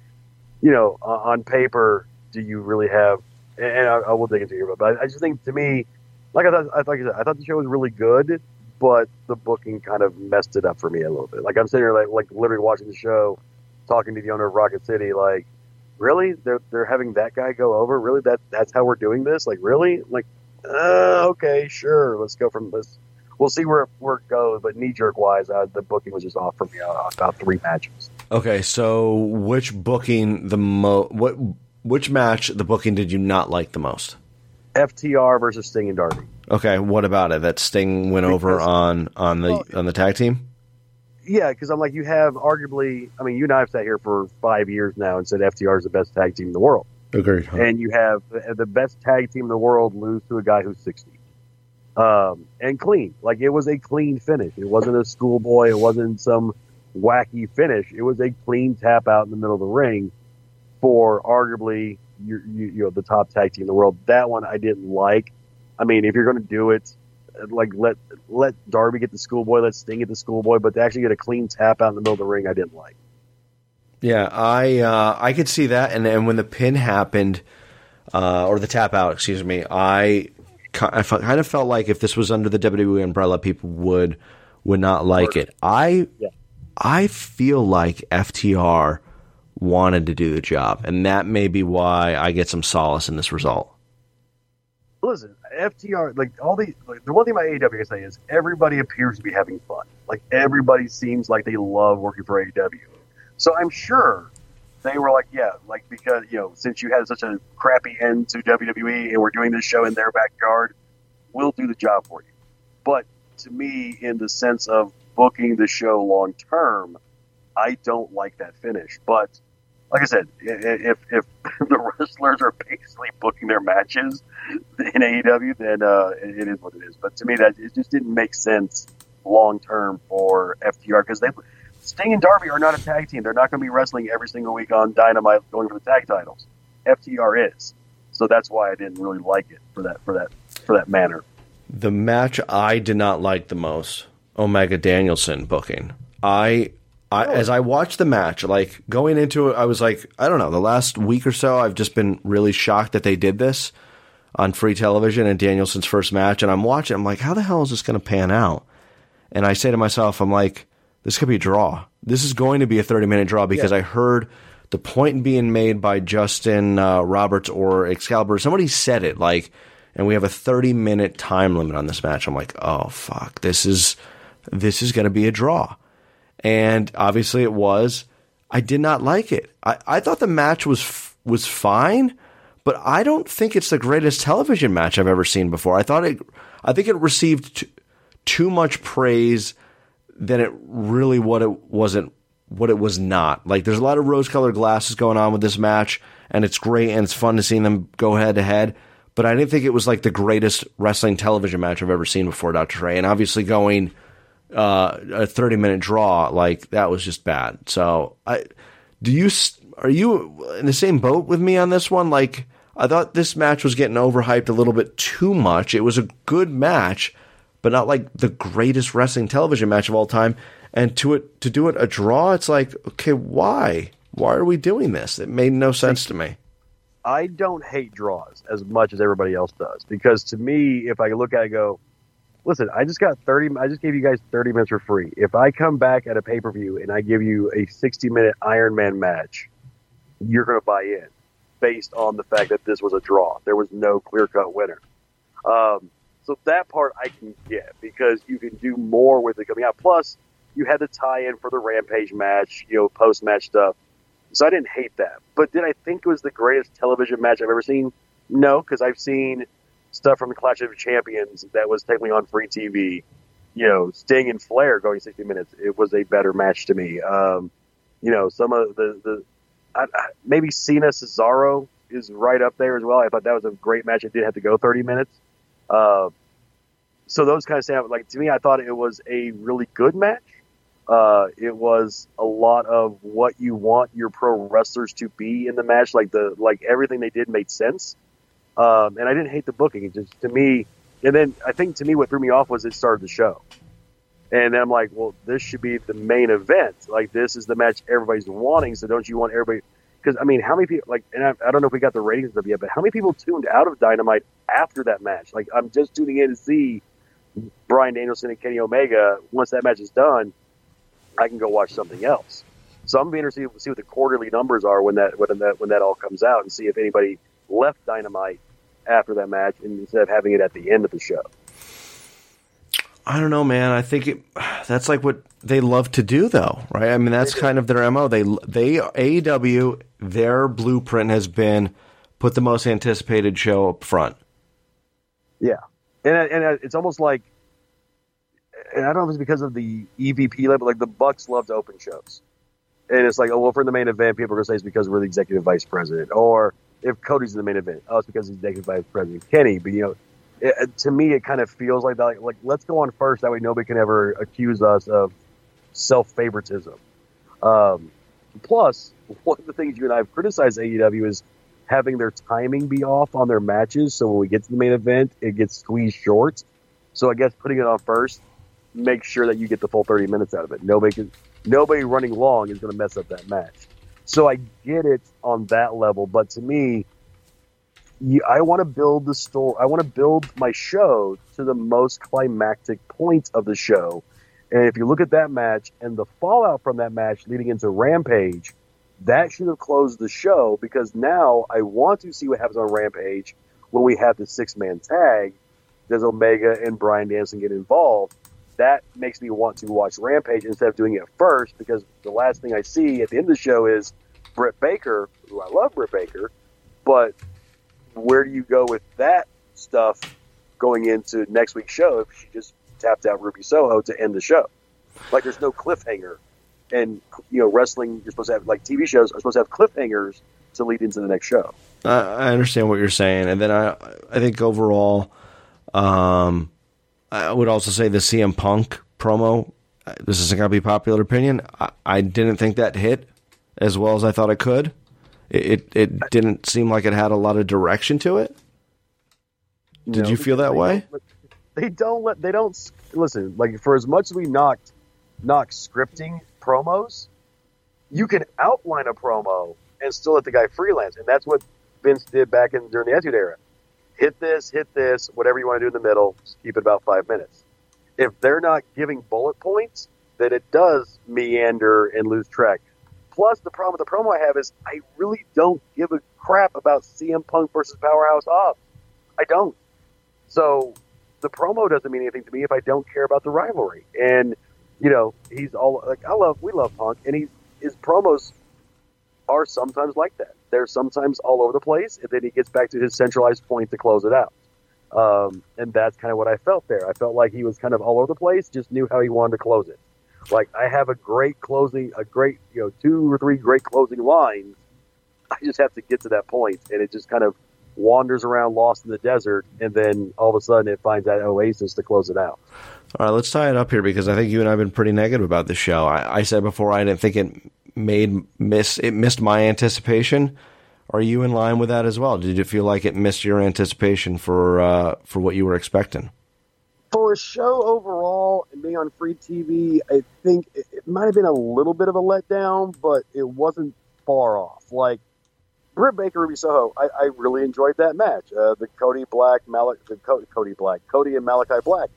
you know, o- on paper, do you really have? And I, I will dig into here, but I, I just think to me, like I thought, I, like I said, I thought the show was really good, but the booking kind of messed it up for me a little bit. Like I'm sitting here, like, like literally watching the show, talking to the owner of Rocket City, like, really, they're they're having that guy go over? Really, that that's how we're doing this? Like, really? Like, uh, okay, sure, let's go from this. We'll see where where it goes, but knee jerk wise, uh, the booking was just off for me uh, about three matches. Okay, so which booking the mo what which match the booking did you not like the most? FTR versus Sting and Darby. Okay, what about it? That Sting went over on on the Well- on the tag team. Yeah, because I'm like, you have arguably, I mean, you and I have sat here for five years now and said FTR is the best tag team in the world. Agreed. and you have the, the best tag team in the world lose to a guy who's 60. Um, and clean. Like it was a clean finish. It wasn't a schoolboy. It wasn't some wacky finish. It was a clean tap out in the middle of the ring for arguably you, you, you know the top tag team in the world. That one I didn't like. I mean, if you're going to do it, like let let Darby get the schoolboy, let Sting get the schoolboy, but to actually get a clean tap out in the middle of the ring, I didn't like. Yeah, I uh, I could see that, and and when the pin happened, uh, or the tap out, excuse me, I I kind of felt like if this was under the WWE umbrella, people would would not like it. I Yeah. I feel like FTR wanted to do the job, and that may be why I get some solace in this result. listen, FTR, like all the, like, the one thing about AEW I can say is everybody appears to be having fun. Like everybody seems like they love working for AEW. So I'm sure they were like, yeah, like because you know, since you had such a crappy end to WWE and we're doing this show in their backyard, we'll do the job for you. But to me, in the sense of booking the show long term, I don't like that finish. But like I said, if if the wrestlers are basically booking their matches in AEW, then uh, it is what it is. But to me, that it just didn't make sense long term for FTR because they Sting and Darby are not a tag team. They're not going to be wrestling every single week on Dynamite going for the tag titles. FTR is, so that's why I didn't really like it for that for that for that manner. The match I did not like the most, Omega Danielson booking. I, I as I watched the match, like going into it, I was like, I don't know. The last week or so, I've just been really shocked that they did this on free television in Danielson's first match, and I'm watching. I'm like, how the hell is this going to pan out? And I say to myself, I'm like, this could be a draw. This is going to be a 30 minute draw because I heard the point being made by Justin uh, Roberts or Excalibur. Somebody said it like, and we have a 30 minute time limit on this match. I'm like, oh fuck, this is this is going to be a draw, and obviously it was. I did not like it. I, I thought the match was f- was fine, but I don't think it's the greatest television match I've ever seen before. I thought it. I think it received t- too much praise than it really what it wasn't what it was not. Like there's a lot of rose colored glasses going on with this match and it's great and it's fun to see them go head to head. But I didn't think it was like the greatest wrestling television match I've ever seen before, Dr. Trey. And obviously going uh, a 30 minute draw, like that was just bad. So I do you are you in the same boat with me on this one? Like I thought this match was getting overhyped a little bit too much. It was a good match, but not like the greatest wrestling television match of all time. And to it to do it a draw, it's like, okay, why? Why are we doing this? It made no sense to me. I don't hate draws as much as everybody else does because to me, if I look at it, and go, listen, I just got 30, I just gave you guys 30 minutes for free. If I come back at a pay per view and I give you a 60 minute Iron Man match, you're going to buy in based on the fact that this was a draw. There was no clear cut winner. Um, so that part I can get because you can do more with it coming out. Plus, you had the tie in for the Rampage match, you know, post match stuff. So I didn't hate that. But did I think it was the greatest television match I've ever seen? No, because I've seen stuff from the Clash of Champions that was technically on free TV. You know, Sting and Flair going 60 minutes. It was a better match to me. Um, you know, some of the, the I, I, maybe Cena Cesaro is right up there as well. I thought that was a great match. It did have to go 30 minutes. Uh, so those kind of stand like to me. I thought it was a really good match. Uh, it was a lot of what you want your pro wrestlers to be in the match. Like the like everything they did made sense. Um, and I didn't hate the booking. It just to me, and then I think to me what threw me off was it started the show. And then I'm like, well, this should be the main event. Like this is the match everybody's wanting. So don't you want everybody? Because I mean, how many people like? And I, I don't know if we got the ratings of yet, but how many people tuned out of Dynamite after that match? Like I'm just tuning in to see Bryan Danielson and Kenny Omega. Once that match is done, I can go watch something else. So I'm being interested to see what the quarterly numbers are when that when that when that all comes out, and see if anybody left Dynamite after that match instead of having it at the end of the show. I don't know, man. I think it, that's like what they love to do, though, right? I mean, that's kind of their mo. They they AEW their blueprint has been put the most anticipated show up front. Yeah, and and it's almost like, and I don't know if it's because of the EVP level, like the Bucks love to open shows, and it's like, oh well, for the main event, people are gonna say it's because we're the executive vice president, or if Cody's in the main event, oh, it's because he's executive vice president Kenny, but you know it, to me, it kind of feels like that. Like, like, let's go on first. That way, nobody can ever accuse us of self favoritism. Um, plus, one of the things you and I have criticized AEW is having their timing be off on their matches. So when we get to the main event, it gets squeezed short. So I guess putting it on first makes sure that you get the full 30 minutes out of it. Nobody can, nobody running long is going to mess up that match. So I get it on that level, but to me, I want to build the story. I want to build my show to the most climactic point of the show. And if you look at that match and the fallout from that match leading into Rampage, that should have closed the show because now I want to see what happens on Rampage when we have the six man tag. Does Omega and Bryan Danielson get involved? That makes me want to watch Rampage instead of doing it first because the last thing I see at the end of the show is Britt Baker, who I love Britt Baker, but where do you go with that stuff going into next week's show if she just tapped out Ruby Soho to end the show? Like there's no cliffhanger. And you know, wrestling you're supposed to have like TV shows are supposed to have cliffhangers to lead into the next show. I understand what you're saying, and then I I think overall, um, I would also say the CM Punk promo. This isn't going to be popular opinion. I, I didn't think that hit as well as I thought it could. It, it, didn't seem like it had a lot of direction to it. Did no, you feel that way? They don't let they don't listen. Like for as much as we knocked knock scripting promos, you can outline a promo and still let the guy freelance, and that's what Vince did back in during the Attitude Era. Hit this, hit this, whatever you want to do in the middle. Just keep it about five minutes. If they're not giving bullet points, then it does meander and lose track. Plus, the problem with the promo I have is I really don't give a crap about CM Punk versus Powerhouse Hobbs. I don't. So the promo doesn't mean anything to me if I don't care about the rivalry. And you know, he's all like I love, we love Punk, and he his promos are sometimes like that. They're sometimes all over the place, and then he gets back to his centralized point to close it out. Um, and that's kind of what I felt there. I felt like he was kind of all over the place, just knew how he wanted to close it. Like I have a great closing, a great, you know, two or three great closing lines. I just have to get to that point, and it just kind of wanders around lost in the desert, and then all of a sudden it finds that oasis to close it out. All right, let's tie it up here because I think you and I have been pretty negative about this show. I, I said before I didn't think it made miss it missed my anticipation. Are you in line with that as well? Did you feel like it missed your anticipation for uh, for what you were expecting? for a show overall and being on free TV, I think it, it might have been a little bit of a letdown, but it wasn't far off. Like Britt Baker, Ruby Soho, I, I really enjoyed that match. Uh, the Cody Black, the Cody, Cody Black, Cody and Malachi Black.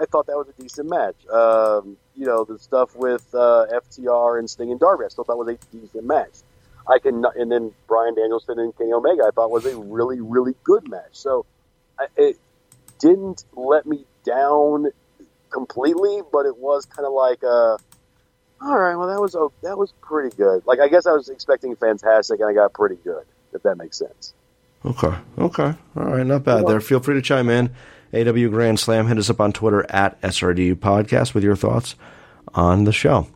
I thought that was a decent match. Um, you know, the stuff with uh, FTR and Sting and Darby, I still thought was a decent match. I can, and then Bryan Danielson and Kenny Omega, I thought was a really, really good match. So I, it didn't let me down completely, but it was kind of like, uh, all right, well that was oh, that was pretty good. Like I guess I was expecting fantastic, and I got pretty good. If that makes sense. Okay. Okay. All right. Not bad there. Feel free to chime in. AW Grand Slam. Hit us up on Twitter at SRTU Podcast with your thoughts on the show.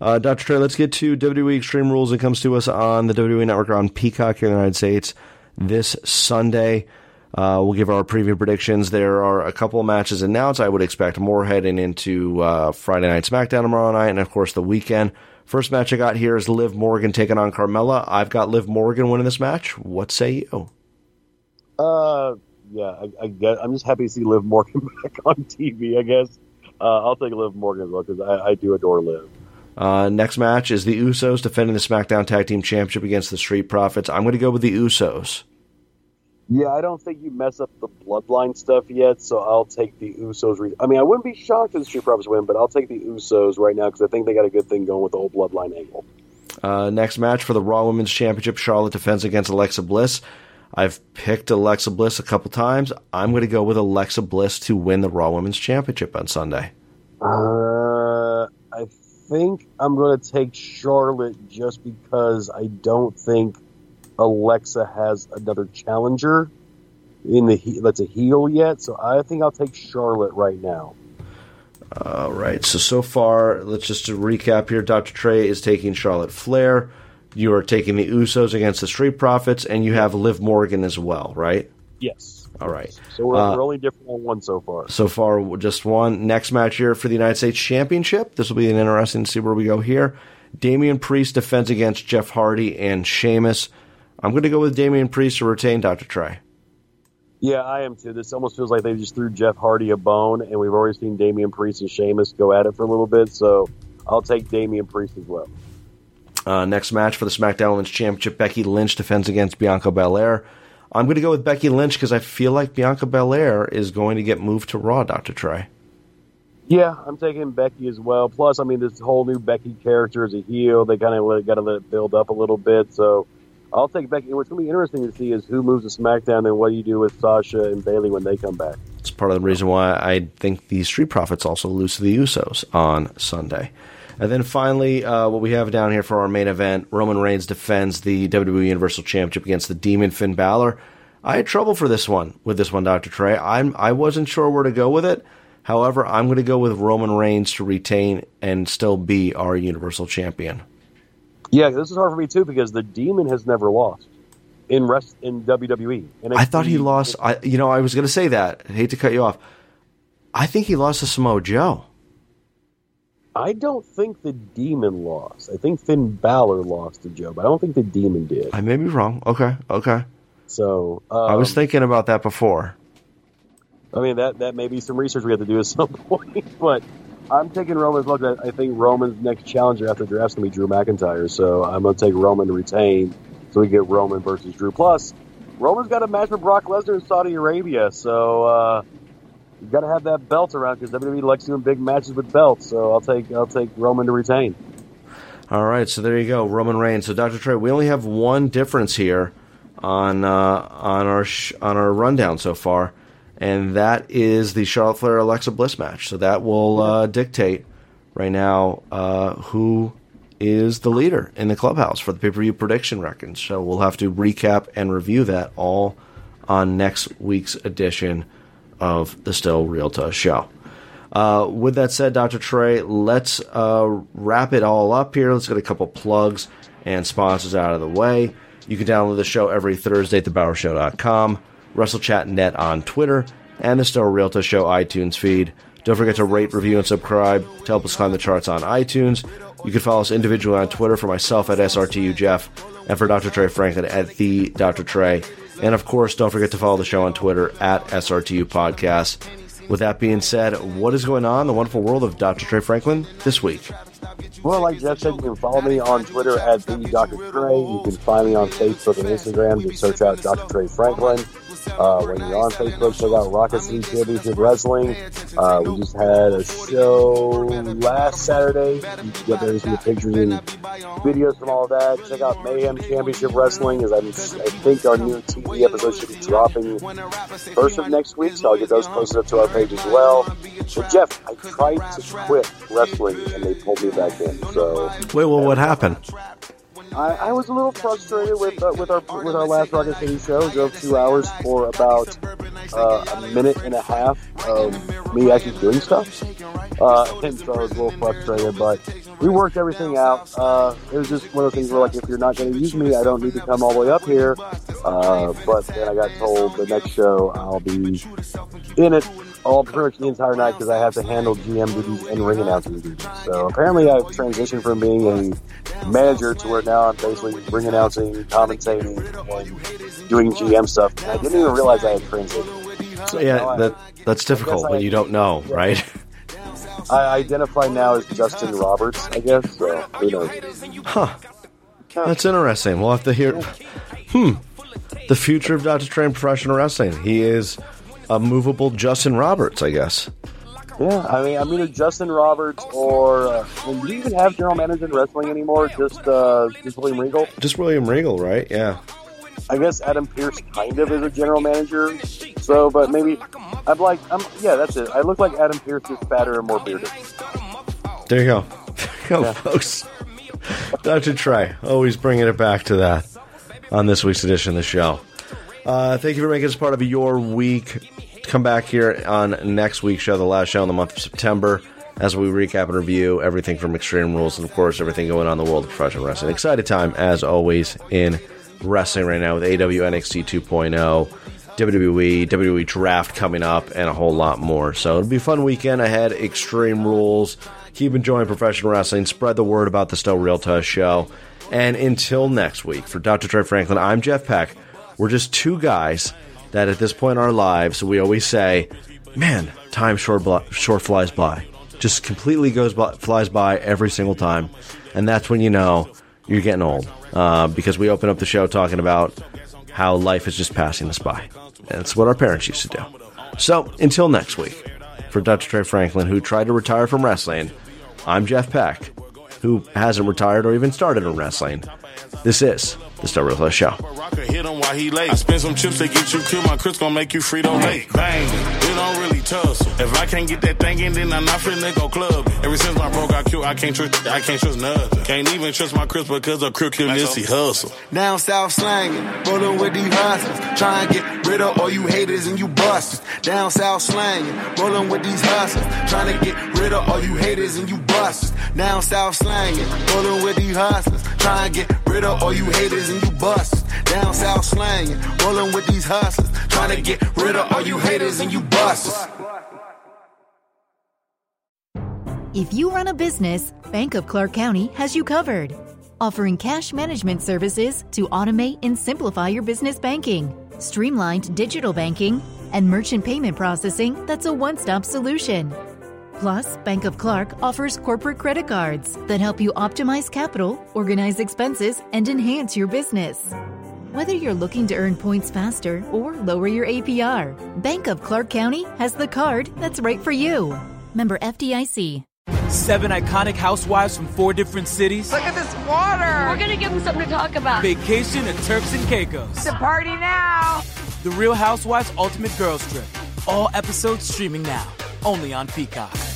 Uh, Dr. Trey, let's get to WWE Extreme Rules. It comes to us on the WWE Network on Peacock here in the United States this Sunday. Uh, we'll give our preview predictions. There are a couple of matches announced. I would expect more heading into uh, Friday Night SmackDown tomorrow night, and of course the weekend. First match I got here is Liv Morgan taking on Carmella. I've got Liv Morgan winning this match. What say you? Uh, yeah, I, I guess, I'm just happy to see Liv Morgan back on TV. I guess uh, I'll take Liv Morgan as well because I, I do adore Liv. Uh, next match is the Usos defending the SmackDown Tag Team Championship against the Street Profits. I'm going to go with the Usos. Yeah, I don't think you mess up the bloodline stuff yet, so I'll take the Usos. Re- I mean, I wouldn't be shocked if the Street Profits win, but I'll take the Usos right now because I think they got a good thing going with the whole bloodline angle. Uh, next match for the Raw Women's Championship, Charlotte defends against Alexa Bliss. I've picked Alexa Bliss a couple times. I'm going to go with Alexa Bliss to win the Raw Women's Championship on Sunday. Uh, I think I'm going to take Charlotte just because I don't think Alexa has another challenger in the he- that's a heel yet. So I think I'll take Charlotte right now. All right. So so far, let's just recap here. Dr. Trey is taking Charlotte Flair. You are taking the Usos against the Street Profits, and you have Liv Morgan as well, right? Yes. All right. So we're, Uh, we're only different on one so far. So far, just one. Next match here for the United States Championship. This will be an interesting to see where we go here. Damian Priest defends against Jeff Hardy and Sheamus. I'm going to go with Damian Priest to retain Dr. Trey. Yeah, I am too. This almost feels like they just threw Jeff Hardy a bone, and we've already seen Damian Priest and Sheamus go at it for a little bit. So I'll take Damian Priest as well. Uh, next match for the SmackDown Women's Championship, Becky Lynch defends against Bianca Belair. I'm going to go with Becky Lynch because I feel like Bianca Belair is going to get moved to Raw, Dr. Trey. Yeah, I'm taking Becky as well. Plus, I mean, this whole new Becky character is a heel, they kind of got to let it build up a little bit. So I'll take Becky. What's going to be interesting to see is who moves to SmackDown and what do you do with Sasha and Bayley when they come back. It's part of the reason why I think the Street Profits also lose to the Usos on Sunday. And then finally, uh, what we have down here for our main event Roman Reigns defends the WWE Universal Championship against the Demon Finn Balor. I had trouble for this one with this one, Dr. Trey. I'm, I wasn't sure where to go with it. However, I'm going to go with Roman Reigns to retain and still be our Universal Champion. Yeah, this is hard for me too because the Demon has never lost in rest in WWE. I thought he lost. I, you know, I was going to say that. I hate to cut you off. I think he lost to Samoa Joe. I don't think the Demon lost. I think Finn Balor lost to Joe, but I don't think the Demon did. I may be wrong. Okay, okay. So um, I was thinking about that before. I mean, that that may be some research we have to do at some point, but I'm taking Roman. 'cause I I think Roman's next challenger after draft's to be Drew McIntyre. So I'm to take Roman to retain so we get Roman versus Drew. Plus, Roman's got a match with Brock Lesnar in Saudi Arabia. So uh, you've got to have that belt around because WWE likes doing big matches with belts. So I'll take I'll take Roman to retain. All right, so there you go, Roman Reigns. So Dr. Trey, we only have one difference here on uh, on our sh- on our rundown so far, and that is the Charlotte Flair Alexa Bliss match. So that will uh, dictate right now uh, who is the leader in the clubhouse for the pay per view prediction records. So we'll have to recap and review that all on next week's edition of the Still Real to Us show. Uh, with that said, Dr. Trey, let's uh, wrap it all up here. Let's get a couple plugs and sponsors out of the way. You can download the show every Thursday at thebowershow.com, WrestleChat.net on Twitter, and the Still Real to Us Show iTunes feed. Don't forget to rate, review, and subscribe to help us climb the charts on iTunes. You can follow us individually on Twitter for myself at SRTU Jeff and for Dr. Trey Franklin at the Dr. Trey. And of course, don't forget to follow the show on Twitter at SRTU Podcast. With that being said, what is going on in the wonderful world of Dr. Trey Franklin this week? Well, like Jeff said, you can follow me on Twitter at the Dr. Trey. You can find me on Facebook and Instagram. Just search out Dr. Trey Franklin. Uh, when you're on Facebook, check out Rocket City Championship Wrestling. Uh, we just had a show last Saturday. You can get there and see the pictures and videos from all that. Check out Mayhem Championship Wrestling, as I'm, I think our new TV episode should be dropping first of next week, so I'll get those posted up to our page as well. But Jeff, I tried to quit wrestling and they pulled me back in. So Wait, well, what happened? I, I was a little frustrated with uh, with our with our last Rocket City show. Drove two hours for about uh, a minute and a half of me actually doing stuff, uh, and so I was a little frustrated. But we worked everything out. Uh, it was just one of those things where, like, if you're not going to use me, I don't need to come all the way up here. Uh, but then I got told the next show I'll be in it all pretty much the entire night because I have to handle GM duties and ring announcing duties. So apparently I've transitioned from being a manager to where now I'm basically ring announcing, commentating, and doing GM stuff. And I didn't even realize I had transitioned. So Yeah, I- that that's difficult I- when you don't know, right? I identify now as Justin Roberts, I guess. So who knows? Huh. That's interesting. We'll have to hear. Hmm. The future of Dr. Train Professional Wrestling. He is a movable Justin Roberts, I guess. Yeah, I mean, I'm either Justin Roberts or uh, do you even have general manager in wrestling anymore? Just uh, just William Regal. Just William Regal, right? Yeah. I guess Adam Pearce kind of is a general manager. So, but maybe I'm like, I'm yeah, that's it. I look like Adam Pearce, just fatter and more bearded. There you go. There you go, Yeah. folks. Dr. Trey, always bringing it back to that on this week's edition of the show. Uh, thank you for making us part of your week. Come back here on next week's show, the last show in the month of September, as we recap and review everything from Extreme Rules and, of course, everything going on in the world of professional wrestling. Excited time, as always, in wrestling right now with AW NXT 2.0, WWE, WWE Draft coming up, and a whole lot more. So it'll be a fun weekend ahead. Extreme Rules. Keep enjoying professional wrestling. Spread the word about the Still Real Us show. And until next week, for Dr. Trey Franklin, I'm Jeff Peck. We're just two guys that at this point in our lives, we always say, man, time sure, bl- flies by. Just completely goes by, flies by every single time. And that's when you know you're getting old. Uh, because we open up the show talking about how life is just passing us by. It's what our parents used to do. So until next week, for Dr. Trey Franklin, who tried to retire from wrestling, I'm Jeff Peck, who hasn't retired or even started in wrestling. This is the Star Ruthless Show. Hit him while he late. I spend some chips to get you killed. My Chris gon' make you Frito late. Bang, it don't really tussle. If I can't get that thing in, then I'm not finna go club. Ever since my bro got killed, I can't trust, I can't trust nothing. Can't even trust my Chris because of crookedness he hustle. Down south slanging, rolling with these hustlers. Try and get rid of all you haters and you busters. Down south slanging, rolling with these hustlers. Trying to get rid of all you haters and you busters. Down south slanging, rolling with these hustlers. Trying to get rid of all you haters and you. Down south rolling with these hustlers. Trying to get rid of all you haters and you. If you run a business, Bank of Clark County has you covered. Offering cash management services to automate and simplify your business banking, streamlined digital banking, and merchant payment processing that's a one stop solution. Plus, Bank of Clark offers corporate credit cards that help you optimize capital, organize expenses, and enhance your business. Whether you're looking to earn points faster or lower your APR, Bank of Clark County has the card that's right for you. Member FDIC. Seven iconic housewives from four different cities. Look at this water. We're gonna give them something to talk about. Vacation at Turks and Caicos. It's a party now. The Real Housewives Ultimate Girls Trip. All episodes streaming now, only on Peacock.